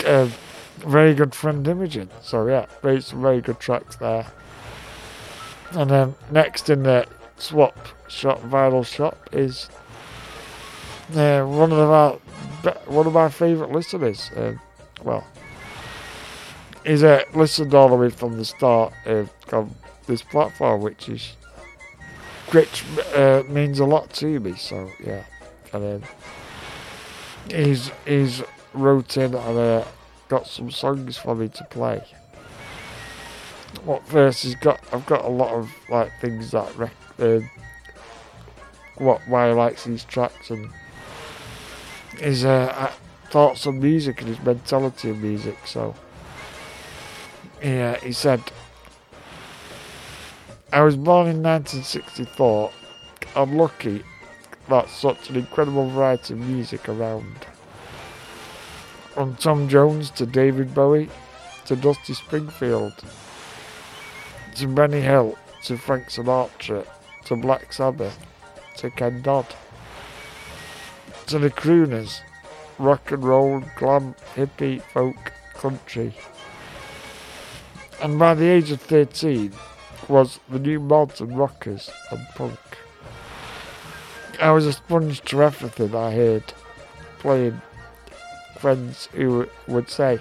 D: uh, very good friend Imogen. So yeah, very some very good tracks there. And then next in the swap shop vinyl shop is uh, one of our one of my favourite listeners. Um, well, he's uh, listened all the way from the start of this platform, which is which uh, means a lot to me. So yeah, and then he's he's wrote in and uh, got some songs for me to play. What first he's got? I've got a lot of like things that rec- uh, what why he likes these tracks and his uh, thoughts on music and his mentality of music. So yeah, he said. I was born in 1964. I'm lucky that such an incredible variety of music around. From Tom Jones to David Bowie to Dusty Springfield to Benny Hill to Frank Sinatra to Black Sabbath to Ken Dodd to the crooners, rock and roll, glam, hippie, folk, country. And by the age of 13, was the new mods and rockers and punk. I was a sponge to everything I heard, playing friends who would say,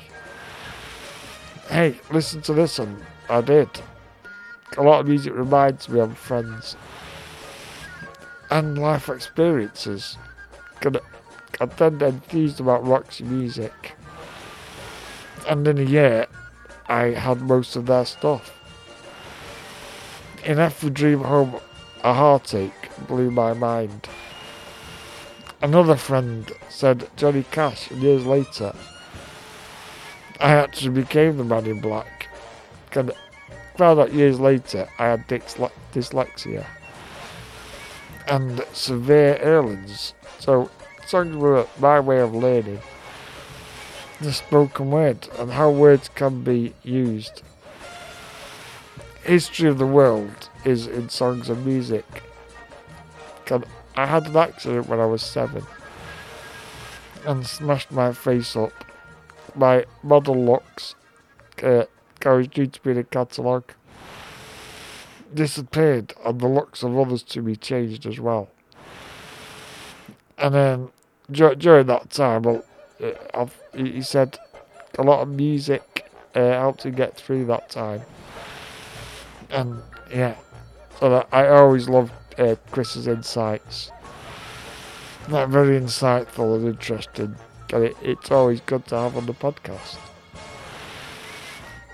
D: Hey, listen to this, and I did. A lot of music reminds me of friends and life experiences. Got- I then enthused about Roxy music, and in a year, I had most of their stuff. In every dream home, a heartache blew my mind. Another friend said Johnny Cash, years later, I actually became the man in black. And found out years later I had dysle- dyslexia and severe Irlen's. So songs were my way of learning the spoken word and how words can be used. History of the world is in songs and music. I had an accident when I was seven and smashed my face up. My model looks, uh, I was due to be in a catalogue, disappeared and the looks of others to be changed as well. And then dur- during that time, well, uh, he said a lot of music uh, helped him get through that time. And yeah, so I always loved uh, Chris's insights. They're very insightful and interesting, and it, it's always good to have on the podcast.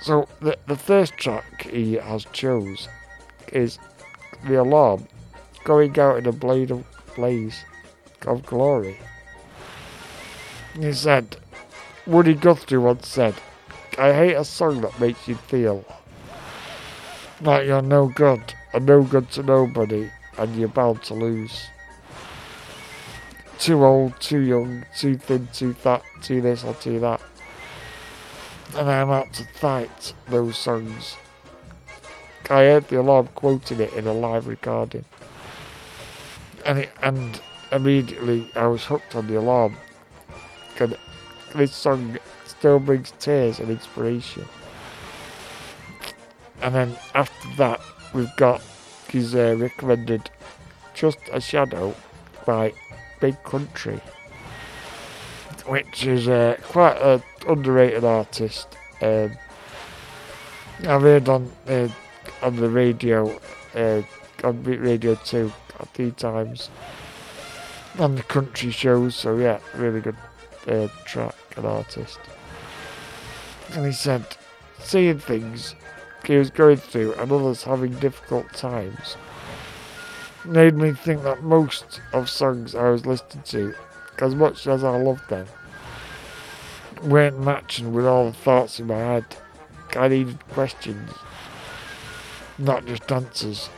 D: So the the first track he has chose is the alarm going out in a blade of blaze of glory. He said, Woody Guthrie once said, I hate a song that makes you feel like you're no good and no good to nobody and you're bound to lose. Too old, too young, too thin, too fat, too this or too that. And I'm out to fight those songs. I heard the alarm quoting it in a live recording. And it, and immediately I was hooked on the alarm. And this song still brings tears and inspiration. And then after that, we've got his uh, recommended Just a Shadow by Big Country, which is uh, quite an underrated artist. Um, I've heard on uh, on the radio, uh, on Radio 2 a few times, on the country shows, so yeah, really good uh, track and artist. And he said, seeing things he was going through and others having difficult times made me think that most of songs I was listening to, as much as I loved them, weren't matching with all the thoughts in my head. I needed questions, not just answers.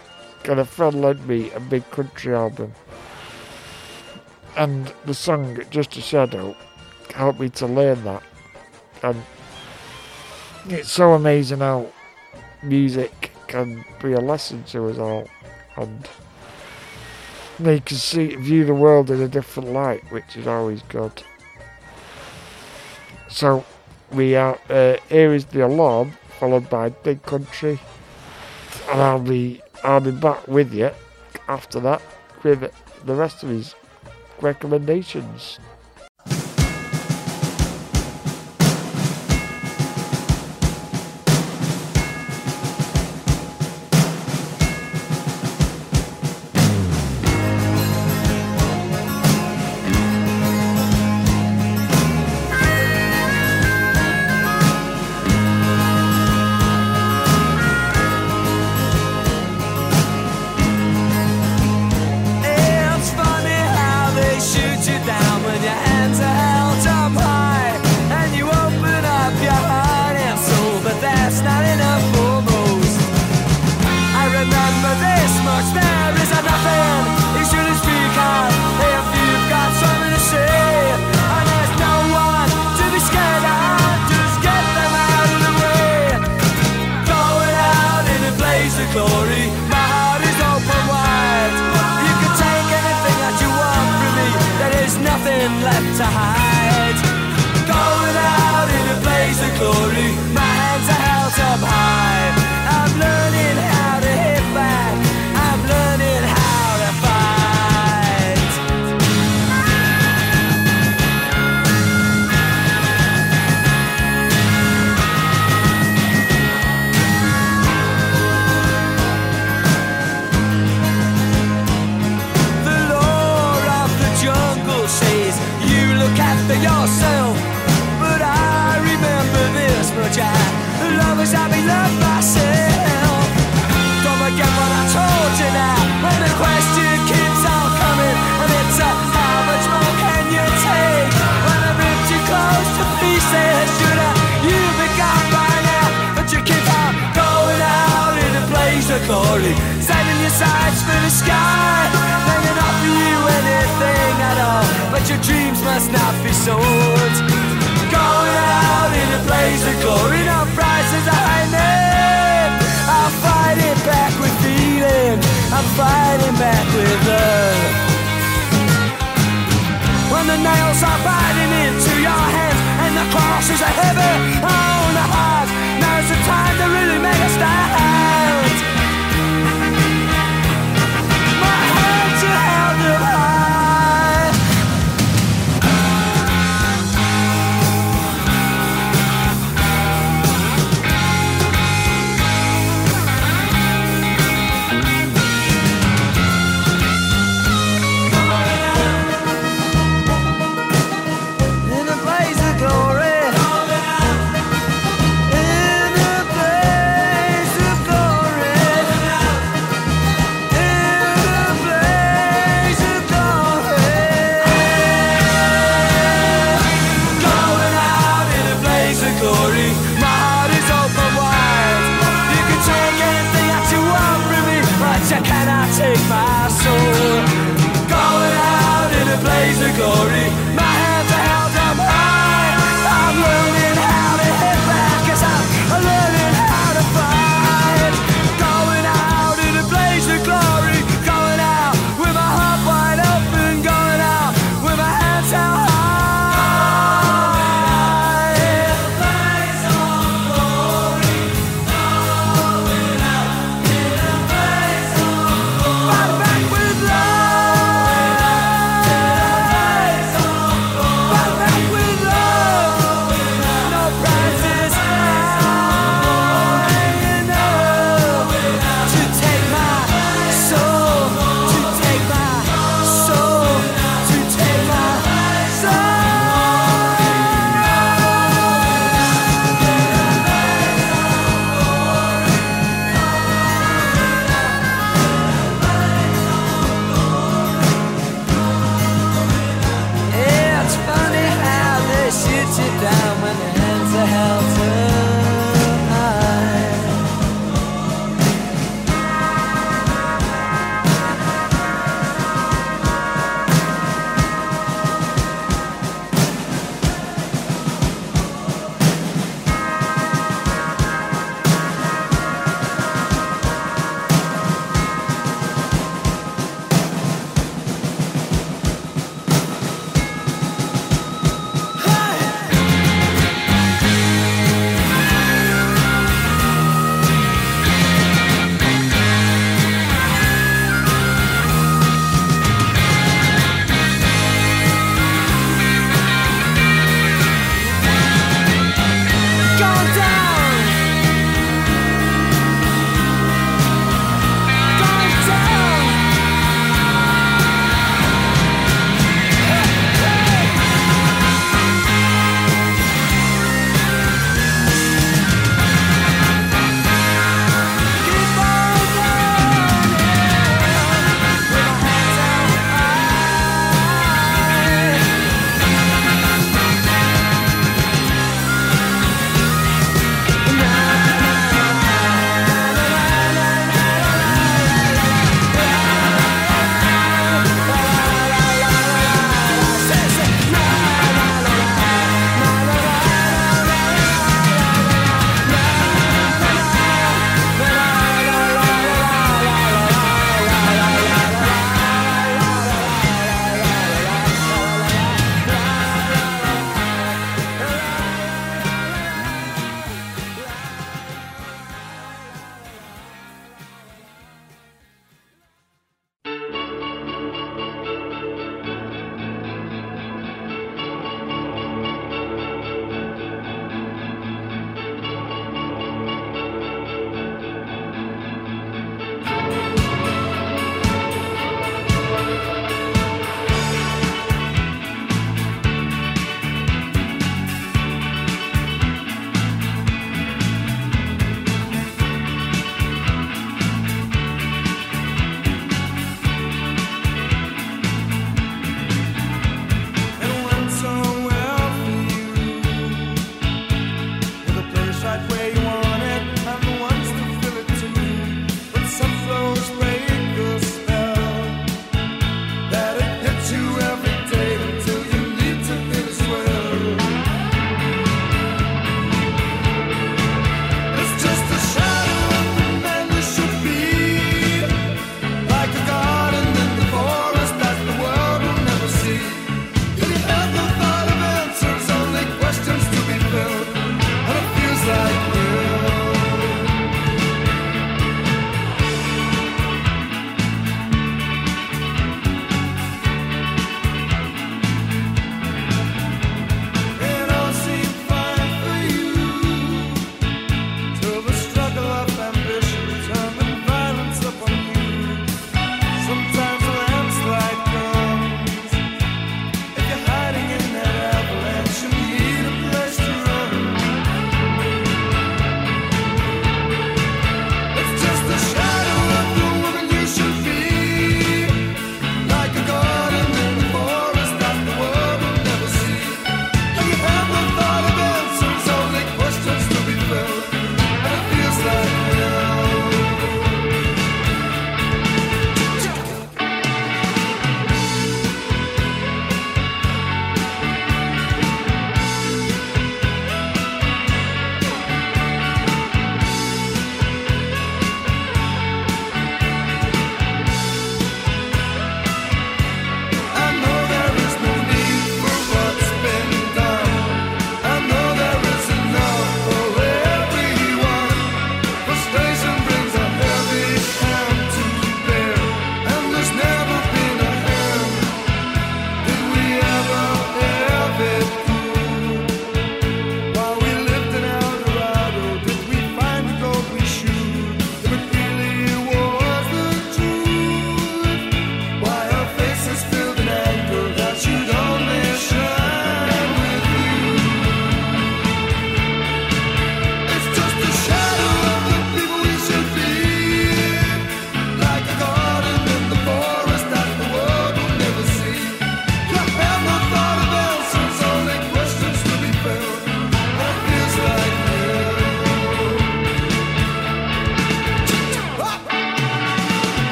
D: And a friend lent me a big country album. And the song Just a Shadow helped me to learn that. And it's so amazing how music can be a lesson to us all. And make us see, view the world in a different light, which is always good. So we are, uh, here is the alarm, followed by Big Country. And I'll be, I'll be back with you after that with the rest of his recommendations.
Q: I'm
R: fighting back with love. When the nails are biting into your hands and the crosses are heavy.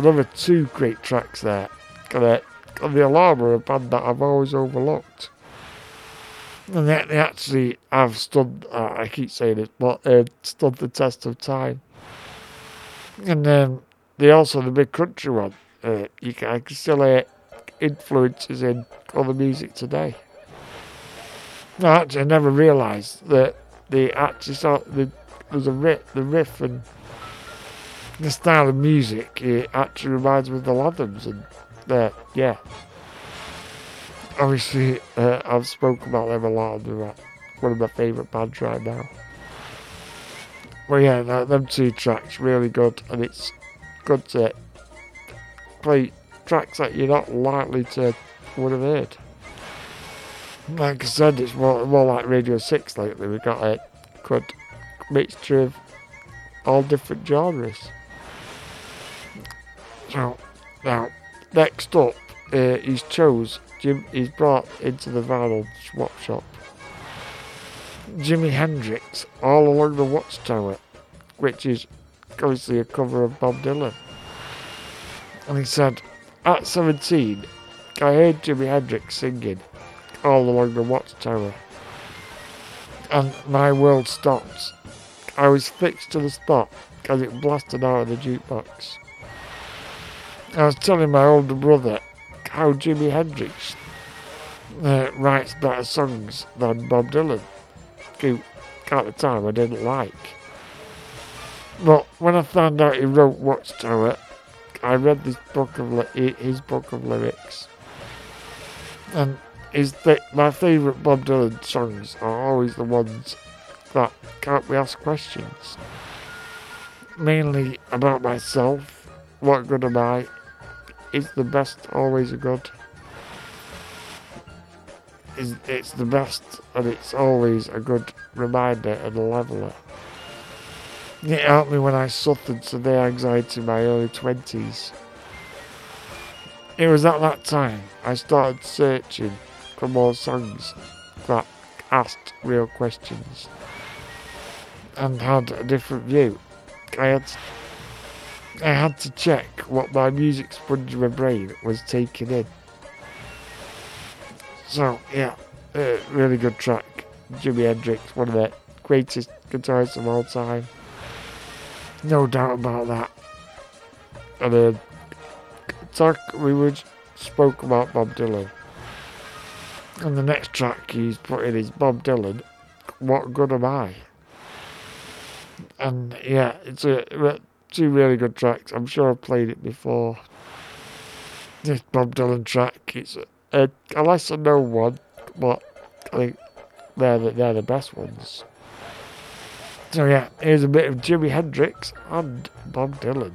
D: Another two great tracks there. Got it. And the Alarm are a band that I've always overlooked. And they, they actually have stood, uh, I keep saying it, but uh, stood the test of time. And then they also, the big country one, uh, you can, I can still hear influences in other music today. No, actually, I never realised that they actually saw the, there's a riff, the riff and the style of music, it actually reminds me of the Lathams and uh, yeah. Obviously, uh, I've spoken about them a lot. They're one of my favourite bands right now. Well, yeah, that, them two tracks really good, and it's good to play tracks that you're not likely to would have heard. Like I said, it's more, more like Radio 6 lately. We've got a good mixture of all different genres. So, now, next up, uh, he's chose Jim. He's brought into the vinyl swap shop Jimi Hendrix all along the Watchtower, which is obviously a cover of Bob Dylan. And he said, at 17, I heard Jimi Hendrix singing all along the Watchtower, and my world stopped. I was fixed to the spot as it blasted out of the jukebox. I was telling my older brother how Jimi Hendrix uh, writes better songs than Bob Dylan, who at the time I didn't like. But when I found out he wrote Watchtower, I read this book of li- his book of lyrics, and his th- my favourite Bob Dylan songs are always the ones that can't be asked questions. Mainly about myself, what good am I, is the best always a good? Is it's the best and it's always a good reminder and a leveler. It helped me when I suffered severe anxiety in my early twenties. It was at that time I started searching for more songs that asked real questions and had a different view. I had I had to check what my music sponge in my brain was taking in. So, yeah, uh, really good track. Jimi Hendrix, one of the greatest guitarists of all time. No doubt about that. And then, talk, we would spoke about Bob Dylan. And the next track he's put in is Bob Dylan, What Good Am I? And yeah, it's a two really good tracks. I'm sure I've played it before. This Bob Dylan track, it's uh, a, a lesser known one, but I think they're the, they're the best ones. So yeah, here's a bit of Jimi Hendrix and Bob Dylan.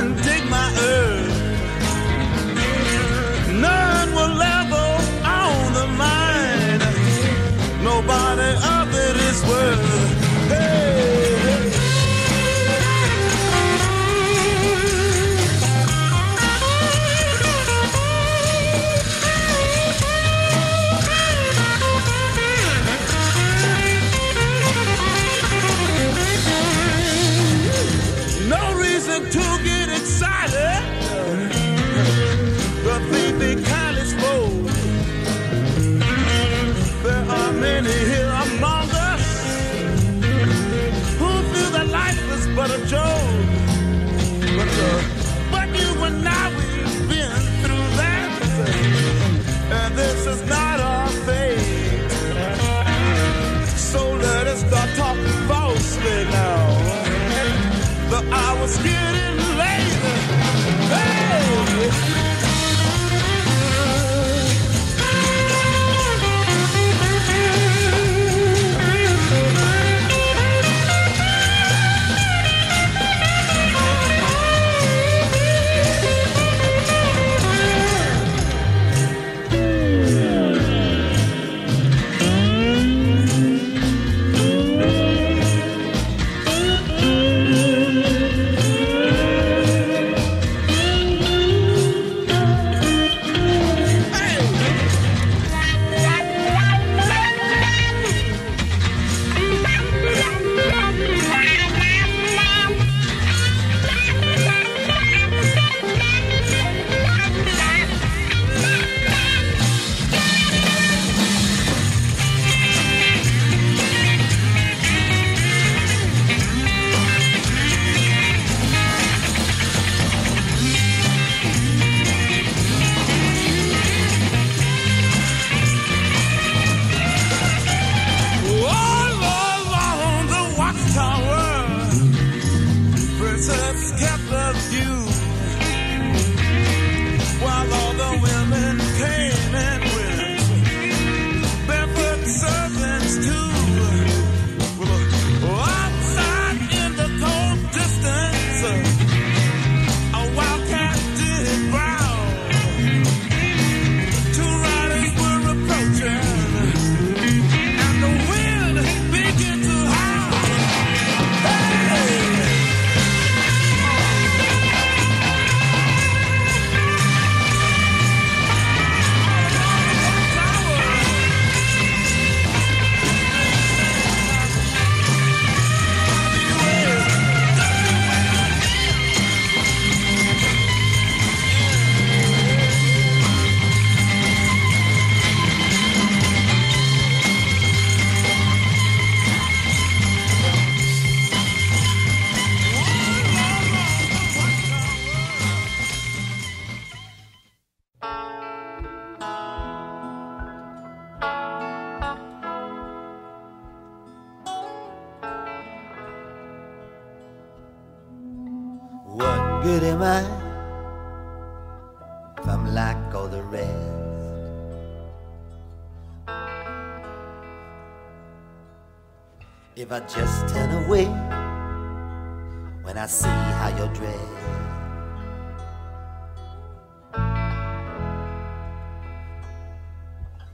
S: I just turn away when I see how you're dressed.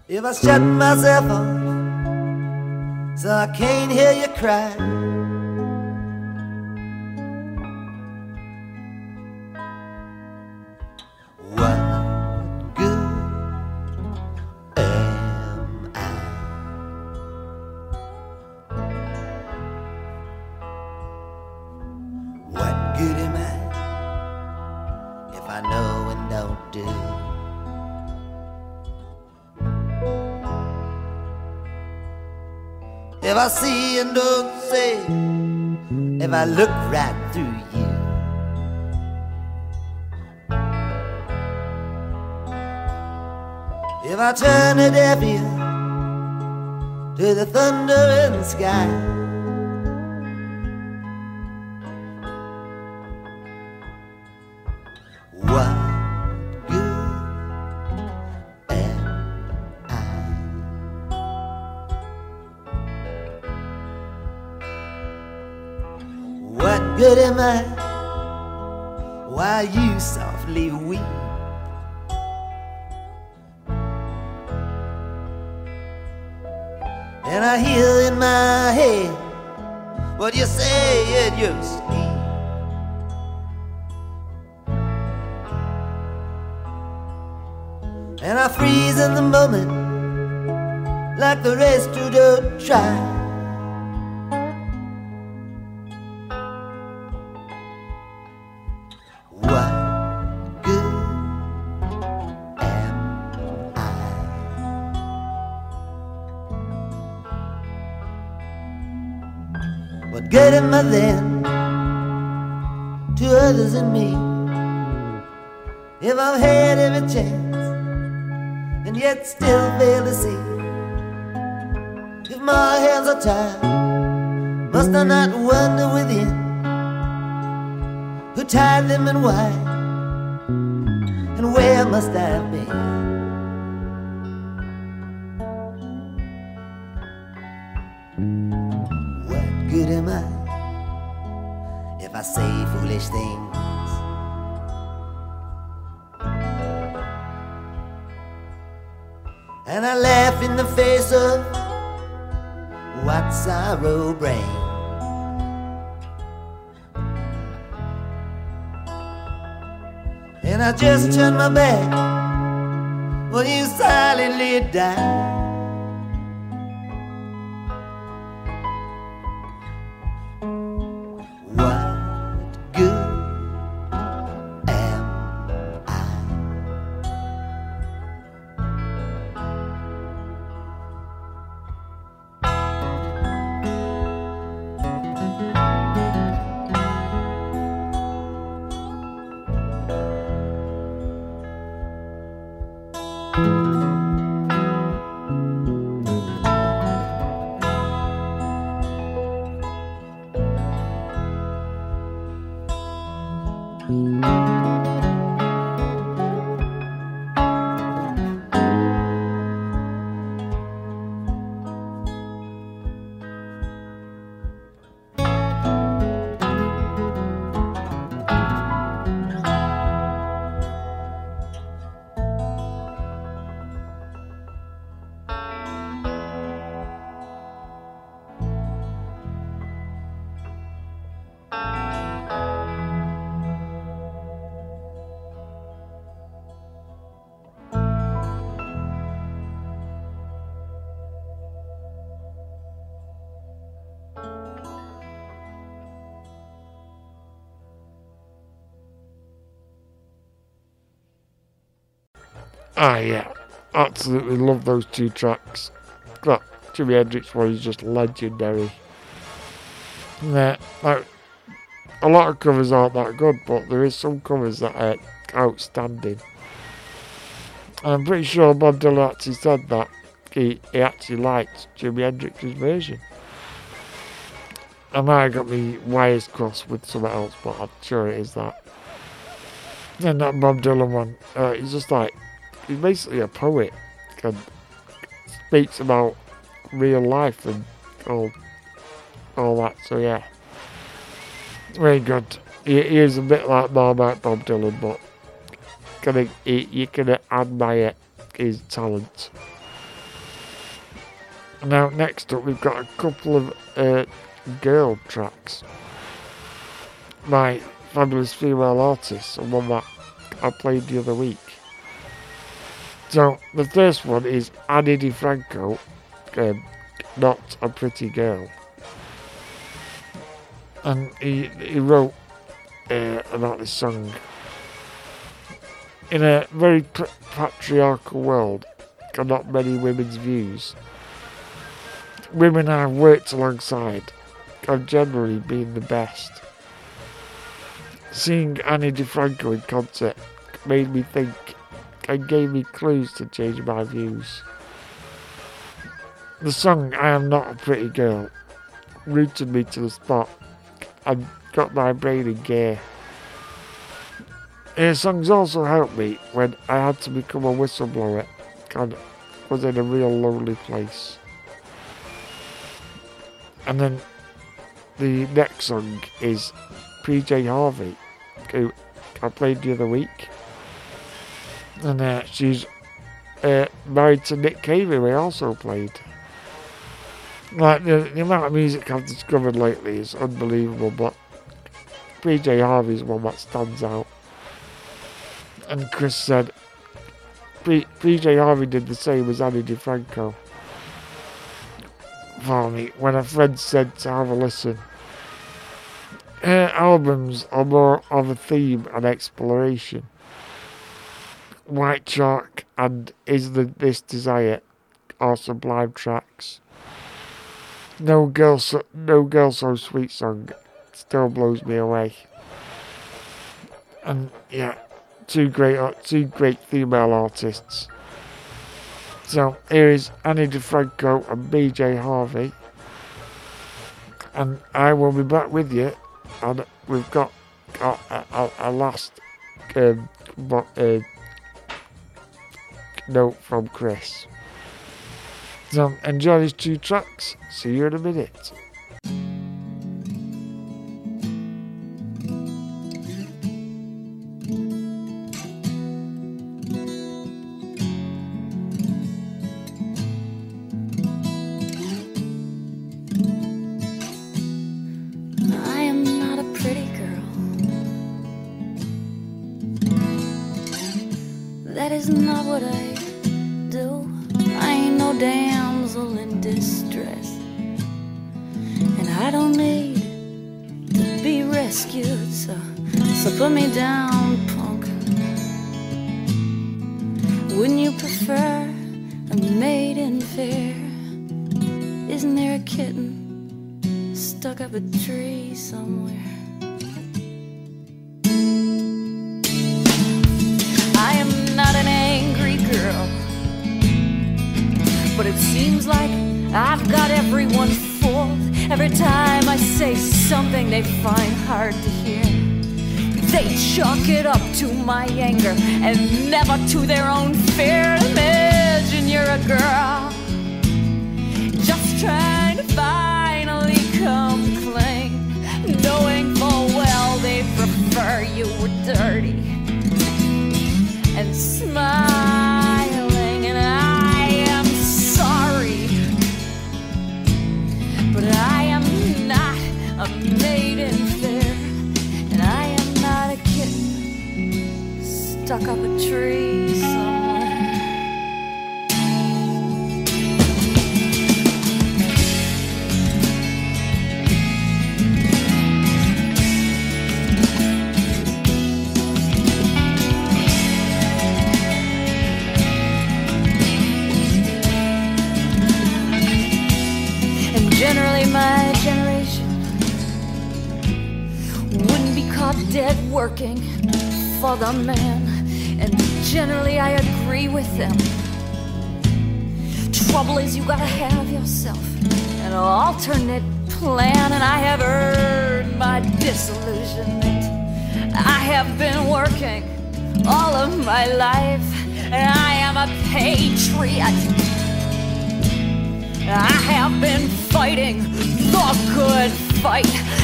S: If I shut myself off so I can't hear you cry. Good am I if I know and don't do? If I see and don't say, if I look right through you. If I turn a deaf ear to the thunder in the sky. Why you softly weep? Tied them in why? I just turn my back when you silently die.
D: Ah, yeah. Absolutely love those two tracks. That Jimi Hendrix one is just legendary. Yeah, like, a lot of covers aren't that good, but there is some covers that are outstanding. And I'm pretty sure Bob Dylan actually said that he, he actually liked Jimi Hendrix's version. I might have got me wires crossed with something else, but I'm sure it is that. And that Bob Dylan one, uh, he's just like, he's basically a poet and speaks about real life and all, all that. So yeah, very good. He, he is a bit like Marmite Bob Dylan, but can he, you can admire his talent. Now, next up, we've got a couple of uh, girl tracks by fabulous female artists, and one that I played the other week. So, the first one is Ani DiFranco, um, Not a Pretty Girl. And he, he wrote uh, about this song. In a very patriarchal world, and not many women's views, women I've worked alongside have generally been the best. Seeing Ani DiFranco in concert made me think and gave me clues to change my views. The song I Am Not a Pretty Girl rooted me to the spot and got my brain in gear. Her songs also helped me when I had to become a whistleblower and was in a real lonely place. And then the next song is PJ Harvey, who I played the other week. And uh, she's uh, married to Nick Cave, who also played. Like, the, the amount of music I've discovered lately is unbelievable, but PJ Harvey's one that stands out. And Chris said, PJ Harvey did the same as Ani DiFranco for me when a friend said to have a listen. Her albums are more of a theme and exploration. White Chalk and Is the This Desire are sublime tracks. No Girl So, no Girl so Sweet song still blows me away. And yeah, two great two great female artists. So here is Ani DiFranco and PJ Harvey. And I will be back with you. And we've got, got a, a, a last um, bo- uh, note from Chris. So enjoy these two tracks. See you in a minute.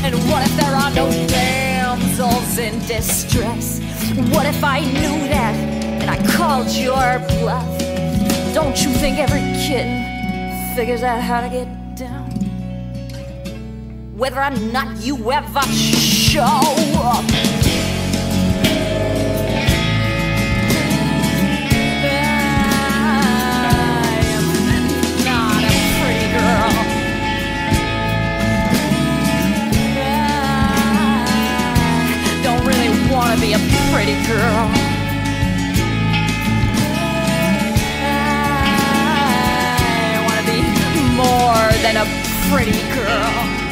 T: And what if there are no damsels in distress? What if I knew that and I called your bluff? Don't you think every kitten figures out how to get down? Whether or not you ever show up. To be a pretty girl. I want to be more than a pretty girl.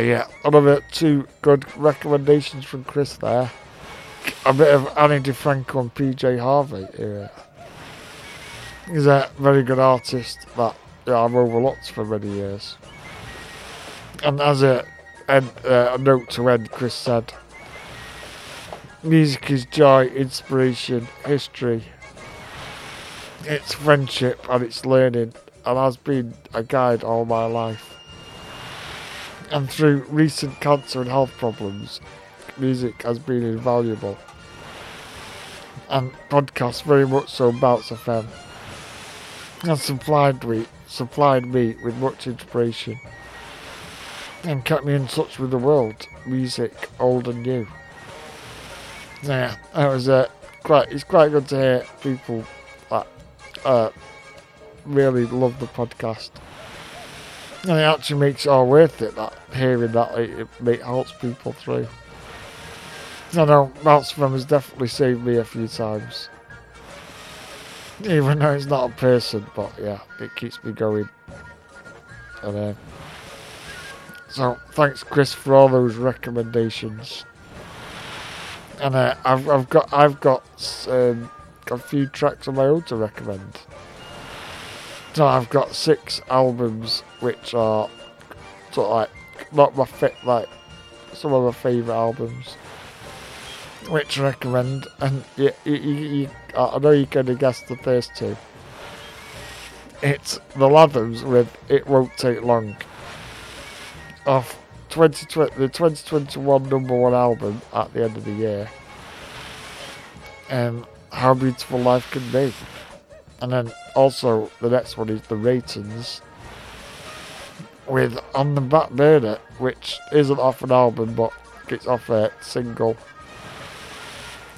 D: Ah, yeah, another two good recommendations from Chris there. A bit of Ani DiFranco and PJ Harvey here. He's a very good artist that yeah, I've overlooked for many years. And as a, uh, a note to end, Chris said, Music is joy, inspiration, history. It's friendship and it's learning, and has been a guide all my life. And through recent cancer and health problems, music has been invaluable. And podcasts very much so Bounce FM has supplied me, supplied me with much inspiration. and kept me in touch with the world, music, old and new. Yeah, it was uh, quite. It's quite good to hear people that uh, really love the podcast, and it actually makes it all worth it. That hearing that it, it, it helps people through. I know Mouse FM has definitely saved me a few times. Even though it's not a person, but yeah, it keeps me going. And, uh, so thanks, Chris, for all those recommendations. And uh, I've I've got I've got um, a few tracks of my own to recommend. So I've got six albums which are sort of like not my fit like some of my favourite albums which I recommend, and you, you, you, I know you can guess the first two. It's the Lathams with "It Won't Take Long" of 2020, the 2021 number one album at the end of the year. And "How Beautiful Life Can Be," and then also the next one is the Reytons with "On the Back Burner," which isn't off an album but gets off a single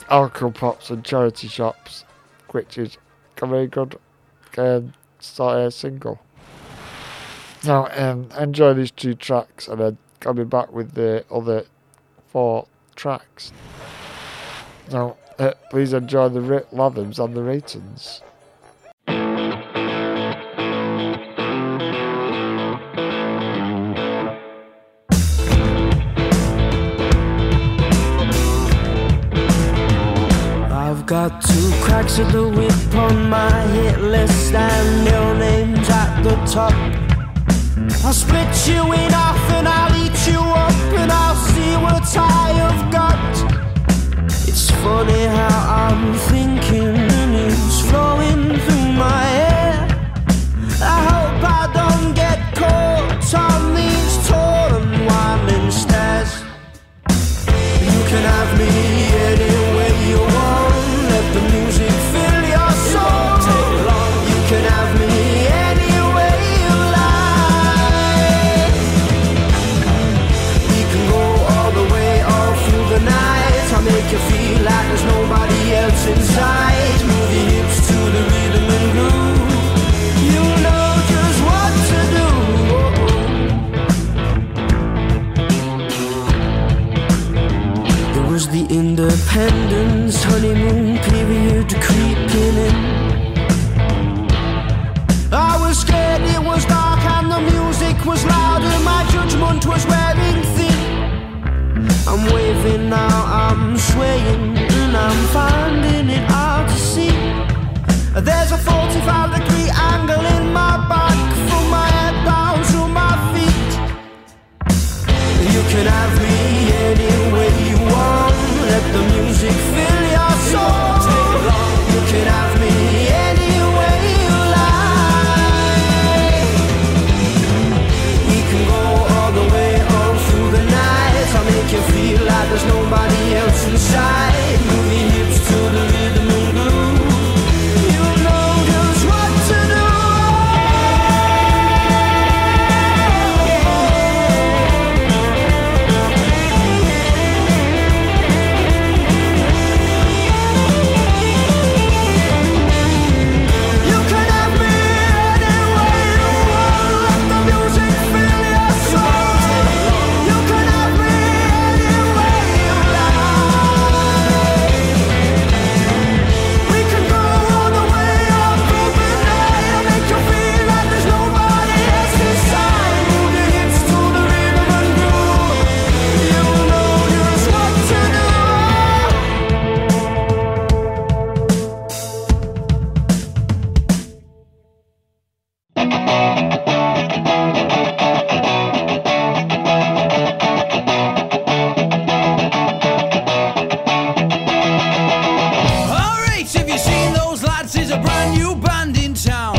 D: alcohol pops and charity shops, which is a very good um, start a single. Now, um, enjoy these two tracks, and then I'll be back with the other four tracks. Now, uh, please enjoy the ra- Lathams and the
R: Reytons. Got two cracks of the whip on my hit list and your name's at the top. I'll split you in half and I'll eat you up and I'll see what I have got. It's funny how I'm thinking and it's flowing through my head. I hope I don't get caught on these tall and winding stairs. You can have me independence honeymoon period creeping in. I was scared it was dark and the music was loud and my judgment was wearing thin. I'm waving now, I'm swaying and I'm finding it hard to see. There's a 45 degree angle in my back from my head down to my feet. You can have me any there's nobody else inside. new band in town.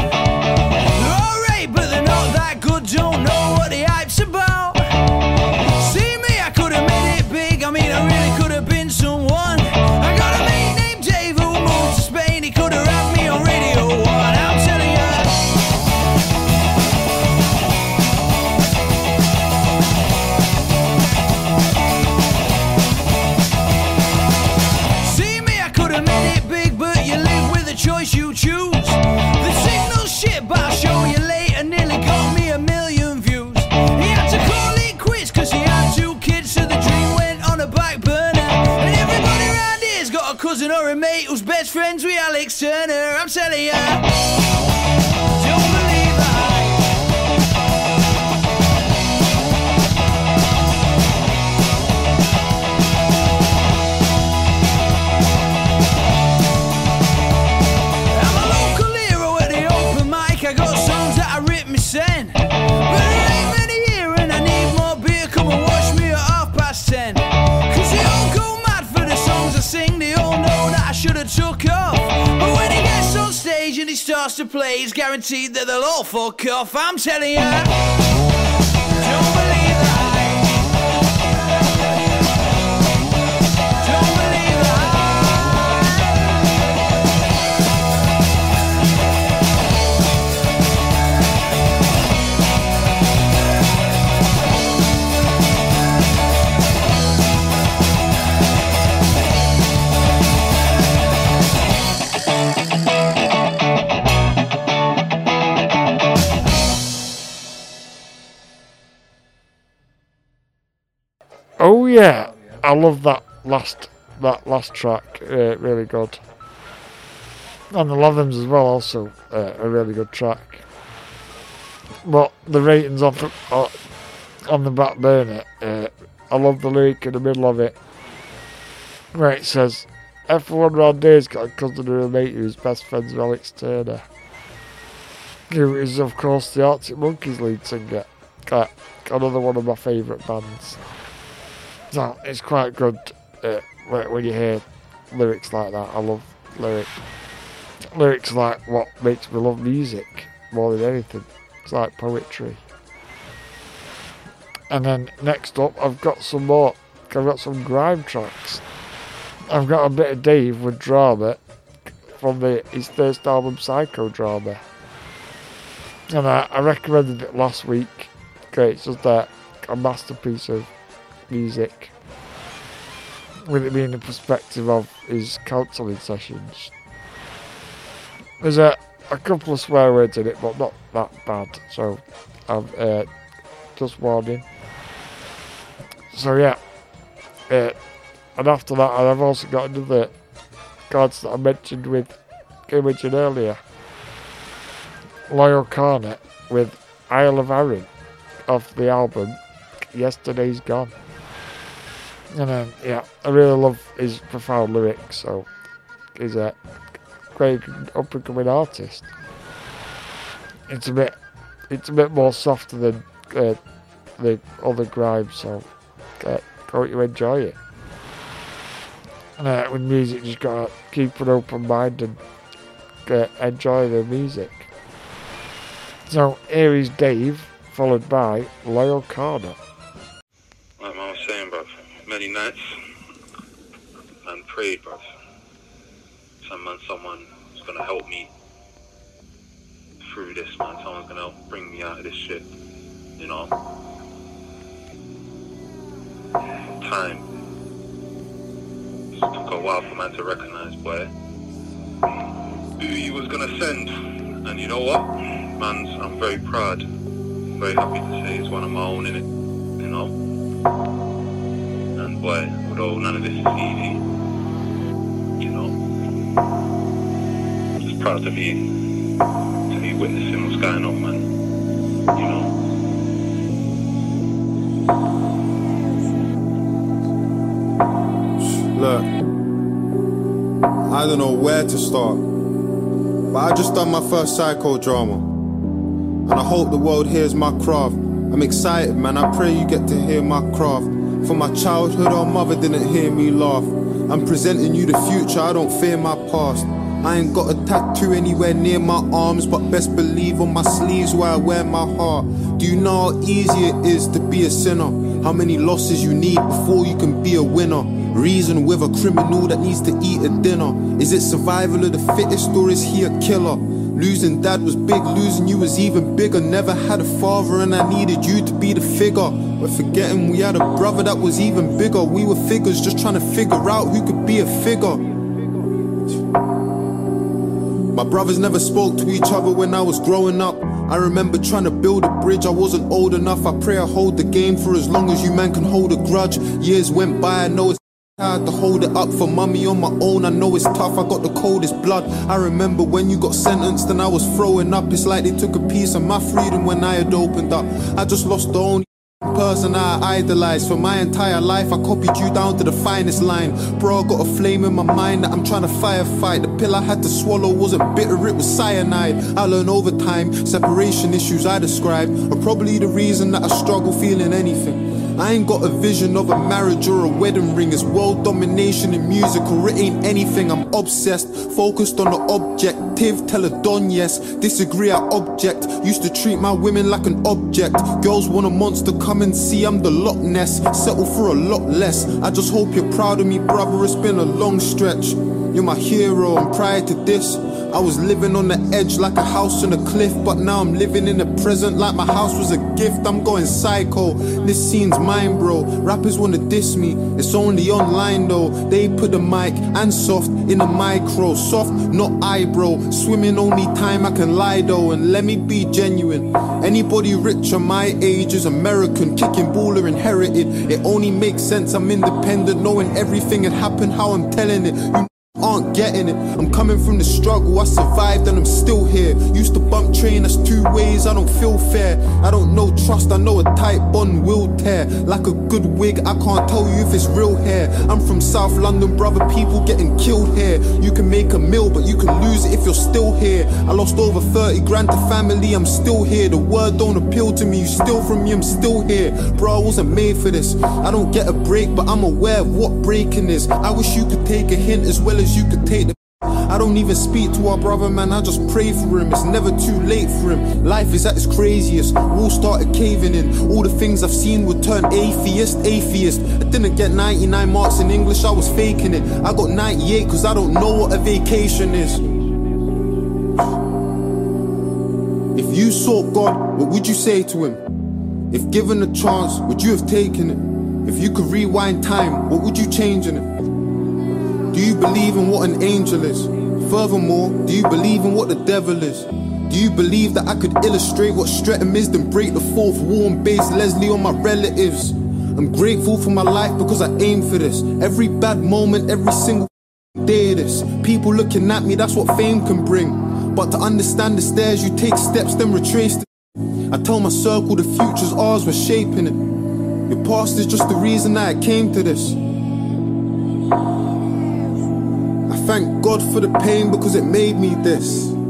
R: Friends with Alex Turner. I'm telling ya. Stage and he starts to play, he's guaranteed that they'll all fuck off. I'm telling ya. Don't believe
D: yeah, I love that last that last track. Uh, really good. And the Lathams as well, also uh, a really good track. But the Reytons on the, uh, on the back burner, uh, I love the lyric in the middle of it, where it says, "Everyone round here's got a cousin or a mate who's best friends with Alex Turner." Who is of course the Arctic Monkeys lead singer. Another one of my favourite bands. So it's quite good uh, when you hear lyrics like that. I love lyrics. lyrics like what makes me love music more than anything. It's like poetry. And then next up, I've got some more. I've got some grime tracks. I've got a bit of Dave with drama from the his first album, Psychodrama. And I, I recommended it last week. Okay, it's just a, a masterpiece of music. With it being the perspective of his counselling sessions. There's a, a couple of swear words in it, but not that bad. So, I'm uh, just warning. So, yeah. Uh, and after that, I've also got another cards that I mentioned with mentioned earlier. Loyle Carner with Isle of Arran off the album Yesterday's Gone. Um, yeah, I really love his profound lyrics. So he's a great up and coming artist. It's a bit, it's a bit more softer than uh, the other grime. So uh, hope you enjoy it. And uh, with music, just gotta keep an open mind and uh, enjoy the music. So here is Dave, followed by Loyle Carner.
U: Like I was saying, many nights, man prayed, bruv. Some man, someone is gonna help me through this, man. Someone's gonna help bring me out of this shit, you know. Time. It took a while for man to recognize, boy, who he was gonna send. And you know what, man, I'm very proud, very happy to say he's one of my own in it, you know. Boy, although none of this is easy, you know, just proud to be to be witnessing what's going on, man. You know.
V: Look, I don't know where to start, but I just done my first psychodrama, and I hope the world hears my craft. I'm excited, man. I pray you get to hear my craft. For my childhood, our mother didn't hear me laugh. I'm presenting you the future. I don't fear my past. I ain't got a tattoo anywhere near my arms, but best believe on my sleeves where I wear my heart. Do you know how easy it is to be a sinner? How many losses you need before you can be a winner? Reason with a criminal that needs to eat a dinner. Is it survival of the fittest or is he a killer? Losing dad was big, losing you was even bigger. Never had a father and I needed you to be the figure. But forgetting we had a brother that was even bigger. We were figures just trying to figure out who could be a figure. My brothers never spoke to each other when I was growing up. I remember trying to build a bridge, I wasn't old enough. I pray I hold the game for as long as you man can hold a grudge. Years went by, I know it's I had to hold it up for mummy on my own. I know it's tough, I got the coldest blood. I remember when you got sentenced and I was throwing up. It's like they took a piece of my freedom when I had opened up. I just lost the only person I idolized. For my entire life, I copied you down to the finest line. Bro, I got a flame in my mind that I'm trying to firefight. The pill I had to swallow wasn't bitter, it was cyanide. I learned over time, separation issues I described are probably the reason that I struggle feeling anything. I ain't got a vision of a marriage or a wedding ring. It's world domination in music, or it ain't anything. I'm obsessed, focused on the objective. Tell a don yes, disagree, I object. Used to treat my women like an object. Girls want a monster, come and see I'm the Loch Ness. Settle for a lot less. I just hope you're proud of me, brother. It's been a long stretch. You're my hero, and prior to this, I was living on the edge like a house on a cliff, but now I'm living in the present like my house was a gift. I'm going psycho. This scene's mine, bro. Rappers wanna diss me, it's only online though. They put the mic and soft in a micro. Soft, not eyebrow. Swimming only time I can lie though, and let me be genuine. Anybody rich on my age is American, kicking ball or inherited. It only makes sense I'm independent, knowing everything had happened how I'm telling it. You aren't getting it. I'm coming from the struggle, I survived and I'm still here. Used to bump train, that's two ways, I don't feel fair. I don't know trust, I know a tight bond will tear. Like a good wig, I can't tell you if it's real hair. I'm from South London, brother, people getting killed here. You can make a meal, but you can lose it if you're still here. I lost over 30 grand to family, I'm still here. The word don't appeal to me, you steal from me, I'm still here. Bro, I wasn't made for this. I don't get a break, but I'm aware of what breaking is. I wish you could take a hint as well as you could take the. I don't even speak to our brother, man. I just pray for him. It's never too late for him. Life is at its craziest. Walls started caving in. All the things I've seen would turn atheist, atheist. I didn't get 99 marks in English, I was faking it. I got 98 because I don't know what a vacation is. If you sought God, what would you say to him? If given a chance, would you have taken it? If you could rewind time, what would you change in it? Do you believe in what an angel is? Furthermore, do you believe in what the devil is? Do you believe that I could illustrate what Streatham is, then break the fourth wall and base Leslie on my relatives? I'm grateful for my life because I aim for this. Every bad moment, every single day of this. People looking at me, that's what fame can bring. But to understand the stairs, you take steps, then retrace it. I tell my circle the future's ours, we're shaping it. Your past is just the reason that I came to this. Thank God for the pain because it made me this.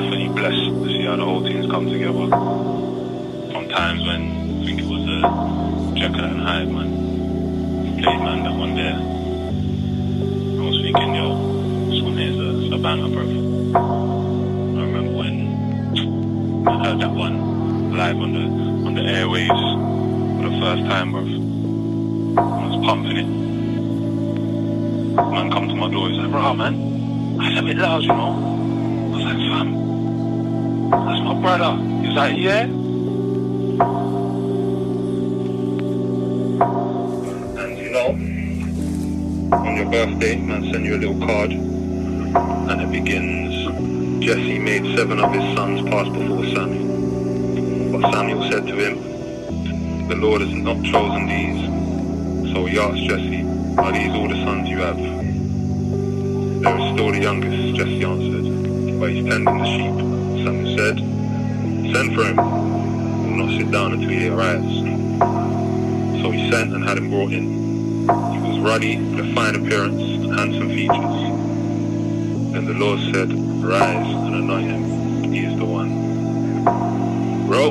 U: Definitely blessed to see how the whole team's come together. From times when I think it was uh, Jekyll and Hyde, man. Played man that one there. I was thinking, yo, this one here's a, a banger, bro. I remember when I heard that one live on the on the airwaves for the first time, bro. I was pumping it. Man come to my door, he's like, bro, man, that's a bit loud, you know. I was like, fam, that's my brother. He's like, yeah. And you know, on your birthday, man, send you a little card, and it begins. Jesse made seven of his sons pass before Samuel. But Samuel said to him, The Lord has not chosen these. So he asked Jesse, Are these all the sons you have? There is still the youngest, Jesse answered, but he's tending the sheep. Samuel said, Send for him. He will not sit down until he arrives. So he sent and had him brought in. He was ruddy, with a fine appearance, and handsome features. Then the Lord said, Rise and anoint him. He is the one. Bro,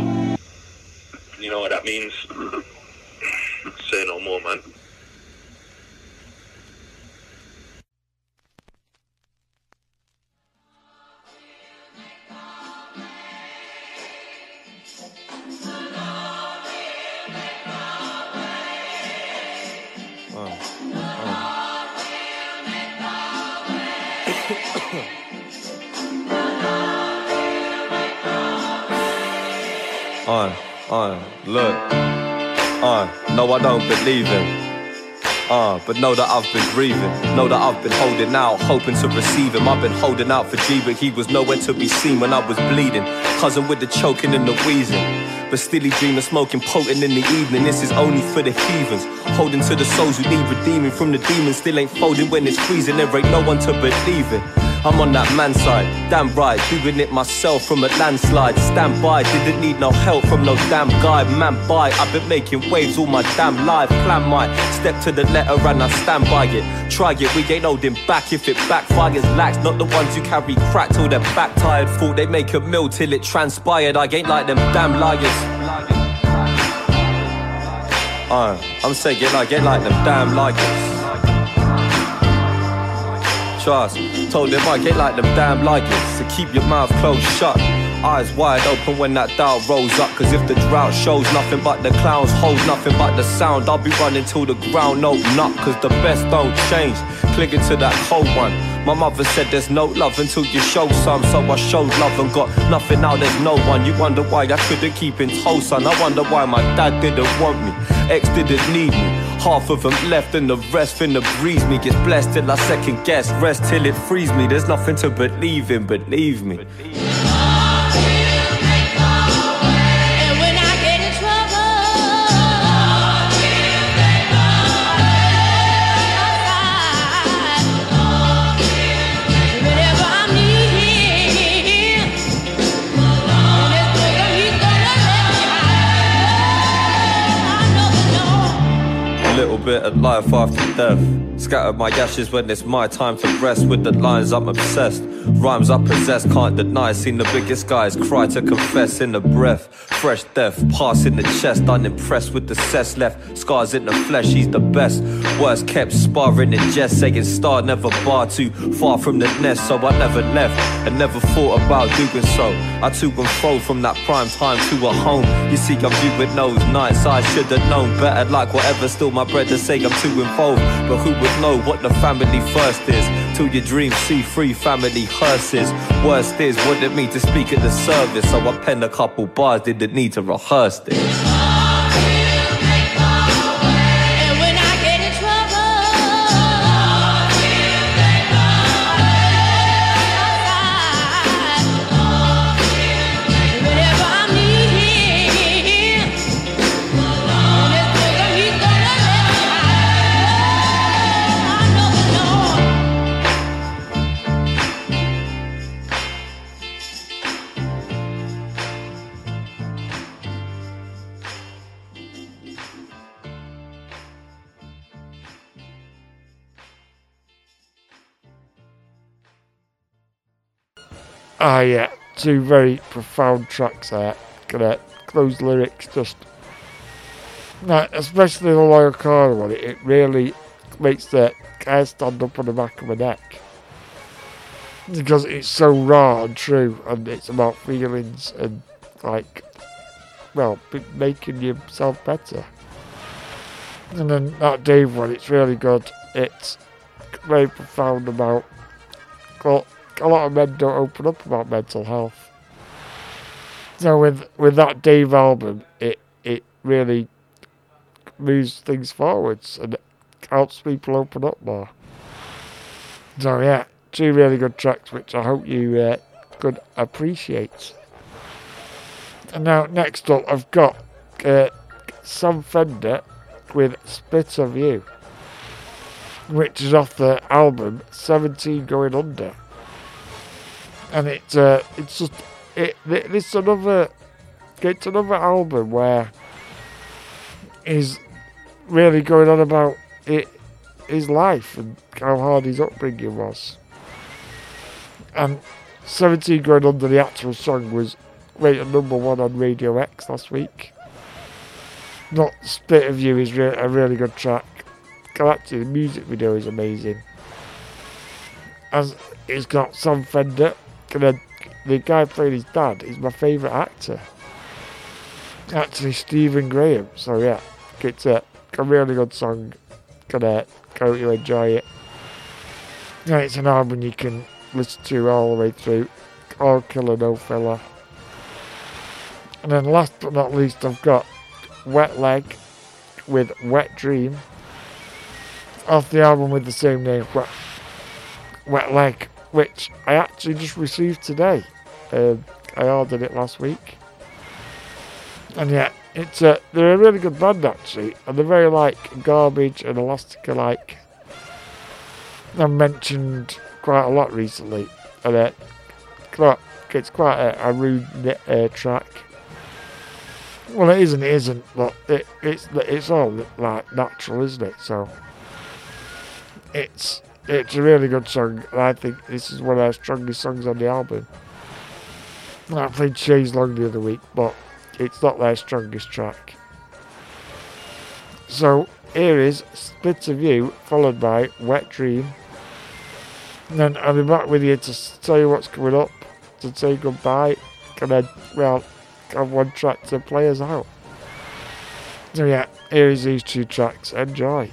W: Him. Uh, but know that I've been grieving. Know that I've been holding out, hoping to receive him. I've been holding out for G, but he was nowhere to be seen when I was bleeding. Cousin with the choking and the wheezing. But still he dreaming, smoking potent in the evening. This is only for the heathens. Holding to the souls who need redeeming from the demons. Still ain't folding when it's freezing. There ain't no one to believe in. I'm on that man side, damn right, doing it myself from a landslide. Stand by, didn't need no help from no damn guy. Man by, I've been making waves all my damn life. Plan my step to the letter and I stand by it. Try it, we ain't holding back if it backfires. Lax, not the ones who carry crack till they're back tired. Thought they make a mill till it transpired. I ain't like them damn liars. Uh, I'm saying I get like them damn liars. Told them I get like them damn liars. So keep your mouth closed shut. Eyes wide open when that doubt rolls up. Cause if the drought shows nothing but the clowns, holds nothing but the sound, I'll be running till the ground open up. Cause the best don't change. Clinging to that cold one. My mother said there's no love until you show some. So I showed love and got nothing now, there's no one. You wonder why I couldn't keep in tow, son. I wonder why my dad didn't want me. Ex didn't need me. Half of them left and the rest finna breeze me. Gets blessed till I second guess. Rest till it frees me. There's nothing to believe in, believe me.
O: And
W: bit of life after death. Scatter my ashes when it's my time to rest. With the lines, I'm obsessed. Rhymes I possess, can't deny. Seen the biggest guys cry to confess in the breath. Fresh death, pass in the chest. Unimpressed with the cess left. Scars in the flesh, he's the best. Worst kept sparring in jest. Saying star never bar too far from the nest. So I never left and never thought about doing so. I to and fro from that prime time to a home. You see, I'm viewing those nights. I should have known better. Like whatever, still my bread to say I'm too involved. But who would know what the family first is? Till your dreams see free family hearses. Worst is, what it mean to speak at the service? So I penned a couple bars, didn't need to rehearse this.
D: Ah, yeah, two very profound tracks there. Those lyrics just, especially the Loyle Carner one. It, really makes the hair stand up on the back of my neck because it's so raw and true, and it's about feelings and like, well, making yourself better. And then that Dave one, it's really good. It's very profound about. A lot of men don't open up about mental health. So with with that Dave album, it it really moves things forwards and helps people open up more. So yeah, two really good tracks, which I hope you uh, could appreciate. And now next up, I've got uh, Sam Fender with "Spit of You," which is off the album "17 Going Under." And it's uh, it's just it. th- It's another, it's another album where he's really going on about it. his life and how hard his upbringing was. And 17 Going Under the actual song was rated number one on Radio X last week. Not Spit of You is re- a really good track. Actually, the music video is amazing. As it's got Sam Fender, then the guy playing his dad is my favourite actor. Actually, Stephen Graham. So yeah, it's a, a really good song. Gonna go to enjoy it. Yeah, it's an album you can listen to all the way through. All killer, no filler. And then last but not least, I've got Wet Leg with Wet Dream off the album with the same name, Wet, Wet Leg, which I actually just received today. Um, I ordered it last week. And yeah, it's a, they're a really good band actually, and they're very like Garbage and Elastica like. I've mentioned quite a lot recently, and uh, quite, it's quite a, a rude uh, track. Well, it isn't, it isn't, but it, it's it's all like natural, isn't it? So it's it's a really good song, and I think this is one of our strongest songs on the album. I played Chaise Longue the other week, but it's not their strongest track. So here is Spit of You, followed by Wet Dream. And then I'll be back with you to tell you what's coming up, to say goodbye, and then, well, have one track to play us out. So yeah, here is these two tracks. Enjoy.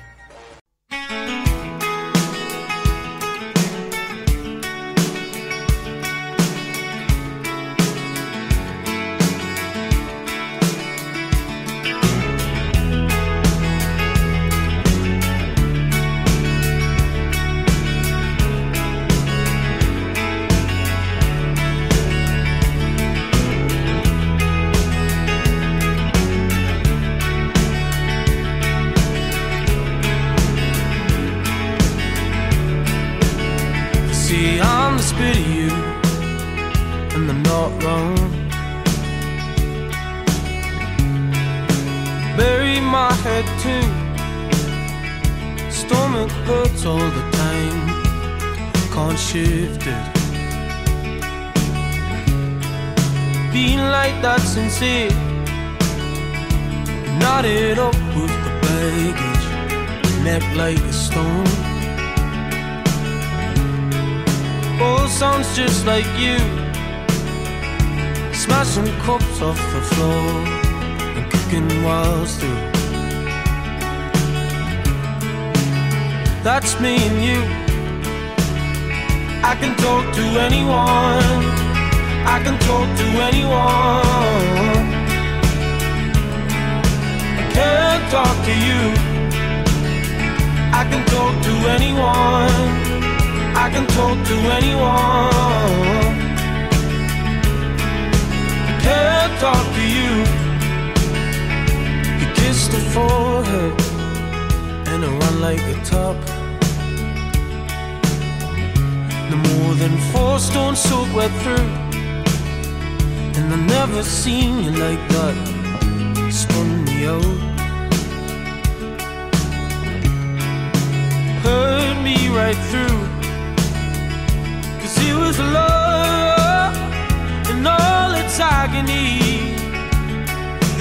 R: That knotted up with the baggage, neck like a stone. Oh, sounds just like you. Smashing cups off the floor and kicking walls through. That's me and you. I can talk to anyone. I can talk to anyone. I can't talk to you. I can talk to anyone. I can talk to anyone. I can't talk to you. You kiss the forehead and I run like a top. No more than four stones soak wet through. And seen you like that. Spun me out. Hurt me right through. Cause it was love in all its agony.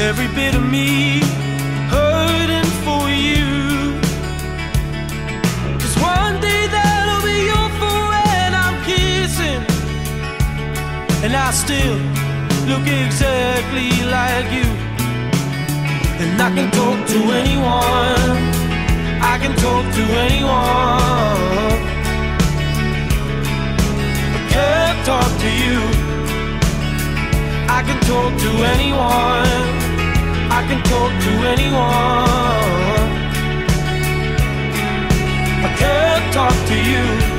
R: Every bit of me hurting for you. Cause one day that'll be fool when I'm kissing. And I still look exactly like you. And I can talk to anyone. I can talk to anyone I can't talk to you. I can talk to anyone. I can talk to anyone. I can't talk to you.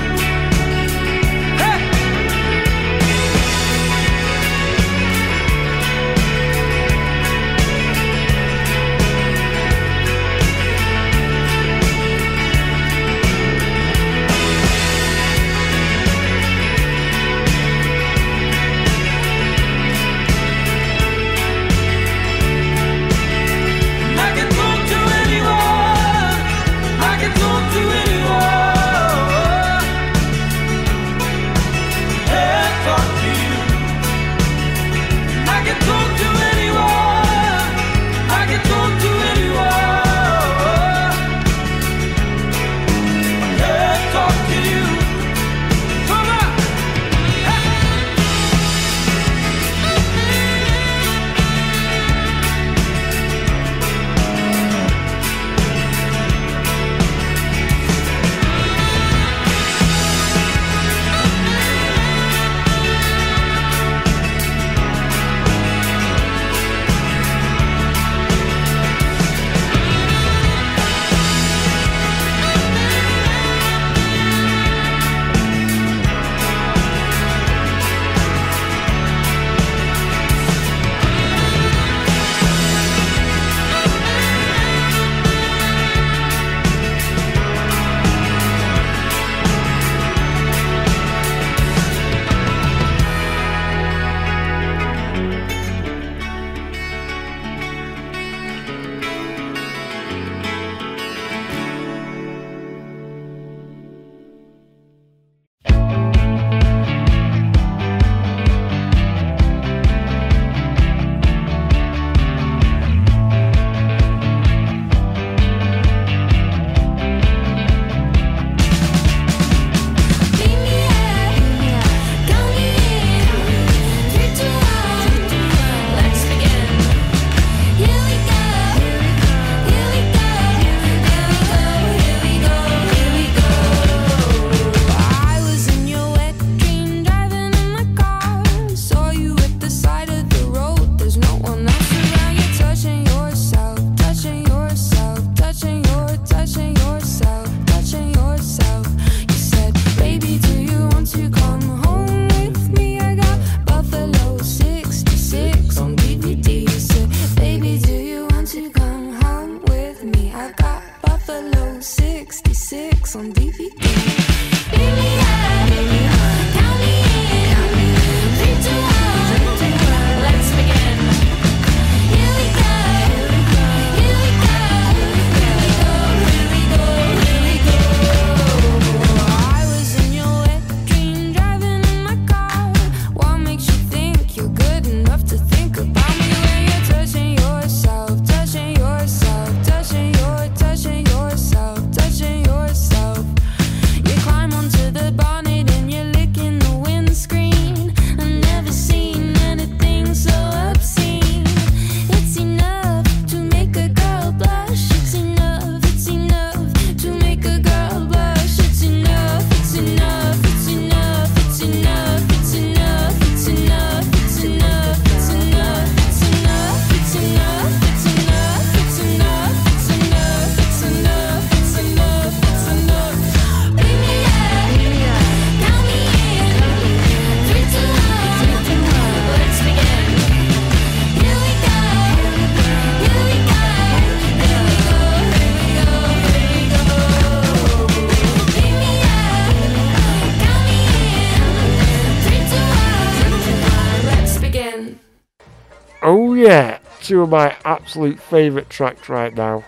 X: Two
D: of my absolute favourite tracks right now.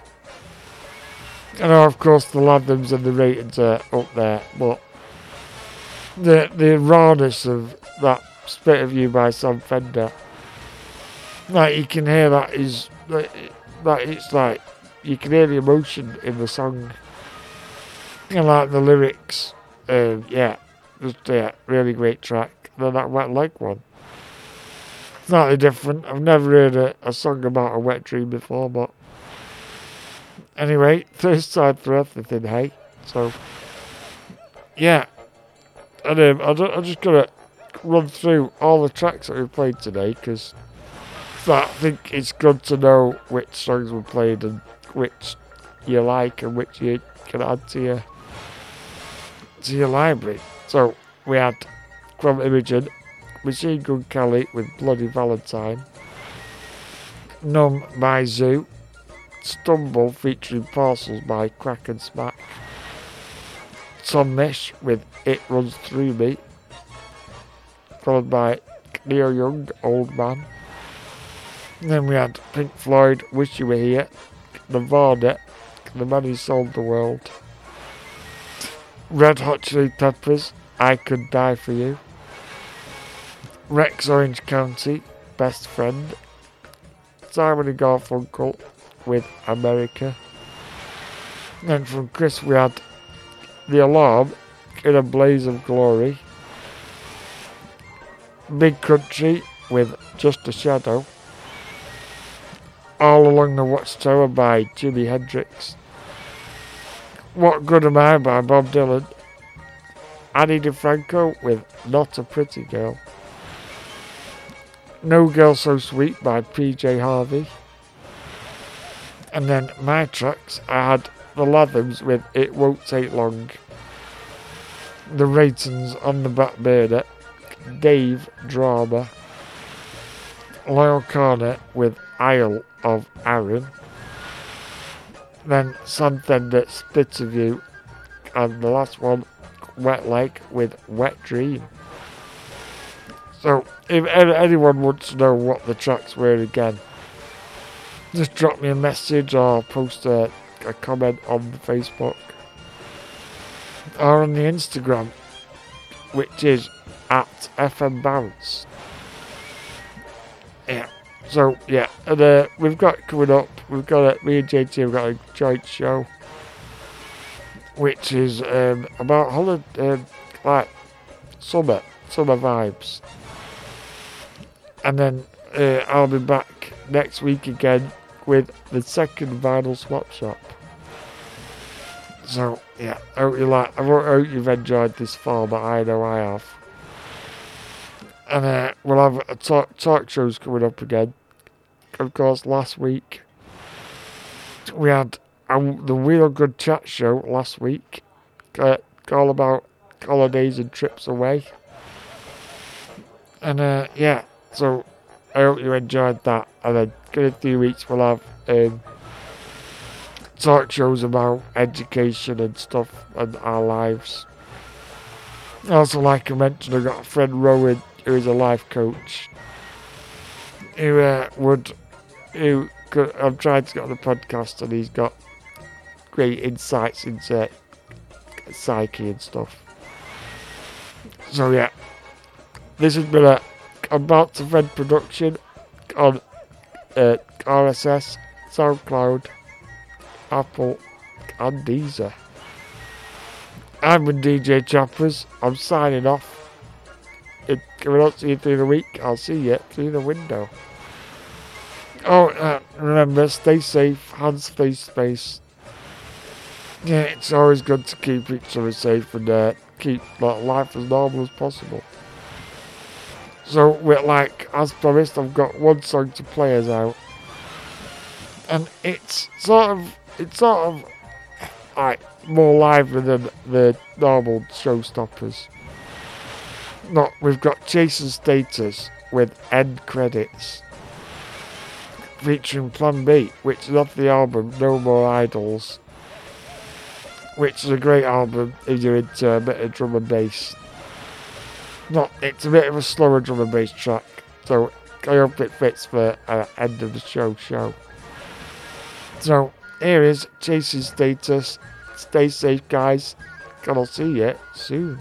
D: Know, of course, the Lathams and the Reytons are up there, but the the rawness of that "Spit of You" by Sam Fender, like you can hear that is that that it's like you can hear the emotion in the song, and like the lyrics. Um, yeah, just yeah, really great track. Then that wet leg one slightly different. I've never heard a, a song about a wet dream before, but anyway, first time for everything, hey. So, yeah. And um, I I'm just gonna run through all the tracks that we played today because I think it's good to know which songs we played and which you like and which you can add to your to your library. So we had from Imogen, Machine Gun Kelly with Bloody Valentine, Numb by ZHU, Stumble featuring Parcels by Kraak & Smaak, Tom Misch with It Runs Through Me, followed by Neil Young, Old Man. Then we had Pink Floyd, Wish You Were Here, Nirvana, The Man Who Sold the World, Red Hot Chili Peppers, I Could Die For You, Rex Orange County, Best Friend, Simon and Garfunkel with America. Then from Chris we had The Alarm, In a Blaze of Glory, Big Country with Just a Shadow, All Along the Watchtower by Jimi Hendrix, What Good Am I by Bob Dylan, Ani DiFranco with Not a Pretty Girl, No Girl So Sweet by PJ Harvey, and then my tracks, I had The Lathams with It Won't Take Long, The Reytons on the Back Burner, Dave Drama, Loyle Carner with Isle of Arran, then of You, and the last one, Wet Leg with Wet Dream. So, if anyone wants to know what the tracks were again, just drop me a message or post a, a comment on Facebook or on the Instagram, which is at FM Bounce. Yeah. So yeah, and uh, we've got coming up. We've got a, me and JT have got a joint show, which is um, about holiday, um, like summer, summer vibes. And then uh, I'll be back next week again with the second vinyl swap shop. So yeah, I hope you like. I hope you've enjoyed this far, but I know I have. And uh, we'll have a talk talk shows coming up again. Of course, last week we had um, the Real Good Chat show last week, uh, all about holidays and trips away. And uh, yeah, so I hope you enjoyed that. And then in a few weeks we'll have um,
Y: talk shows about education and stuff and our lives. Also, like I mentioned, I've got a friend Rowan who is a life coach who uh, would who could, I'm trying to get on the podcast and he's got great insights into psyche and stuff. So yeah, this has been a about to Fred production on uh, RSS, SoundCloud, Apple, and Deezer. I'm with DJ Choppers. I'm signing off. If I don't see you through the week, I'll see you through the window. Oh, uh, remember, stay safe, hands, face, space. Yeah, it's always good to keep each other safe and uh, keep like, life as normal as possible. So, we're like, as promised, I've got one song to play us out. And it's sort of, it's sort of, like, more lively than the normal showstoppers. Not, we've got Chase & Status with end credits. Featuring Plan B, which is off the album No More Idols. Which is a great album if you're into a bit of drum and bass. Not, it's a bit of a slower drum and bass track, so I hope it fits for uh, end of the show show. So here is Chase & Status. Stay safe, guys. And I'll see you soon.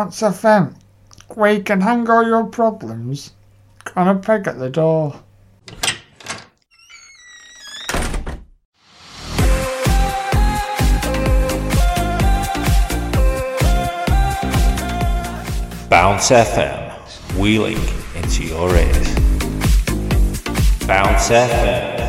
Y: Bounce FM, where you can hang all your problems
Z: and a peg at the door.
A: Bounce FM, wheeling into your ears. Bounce FM.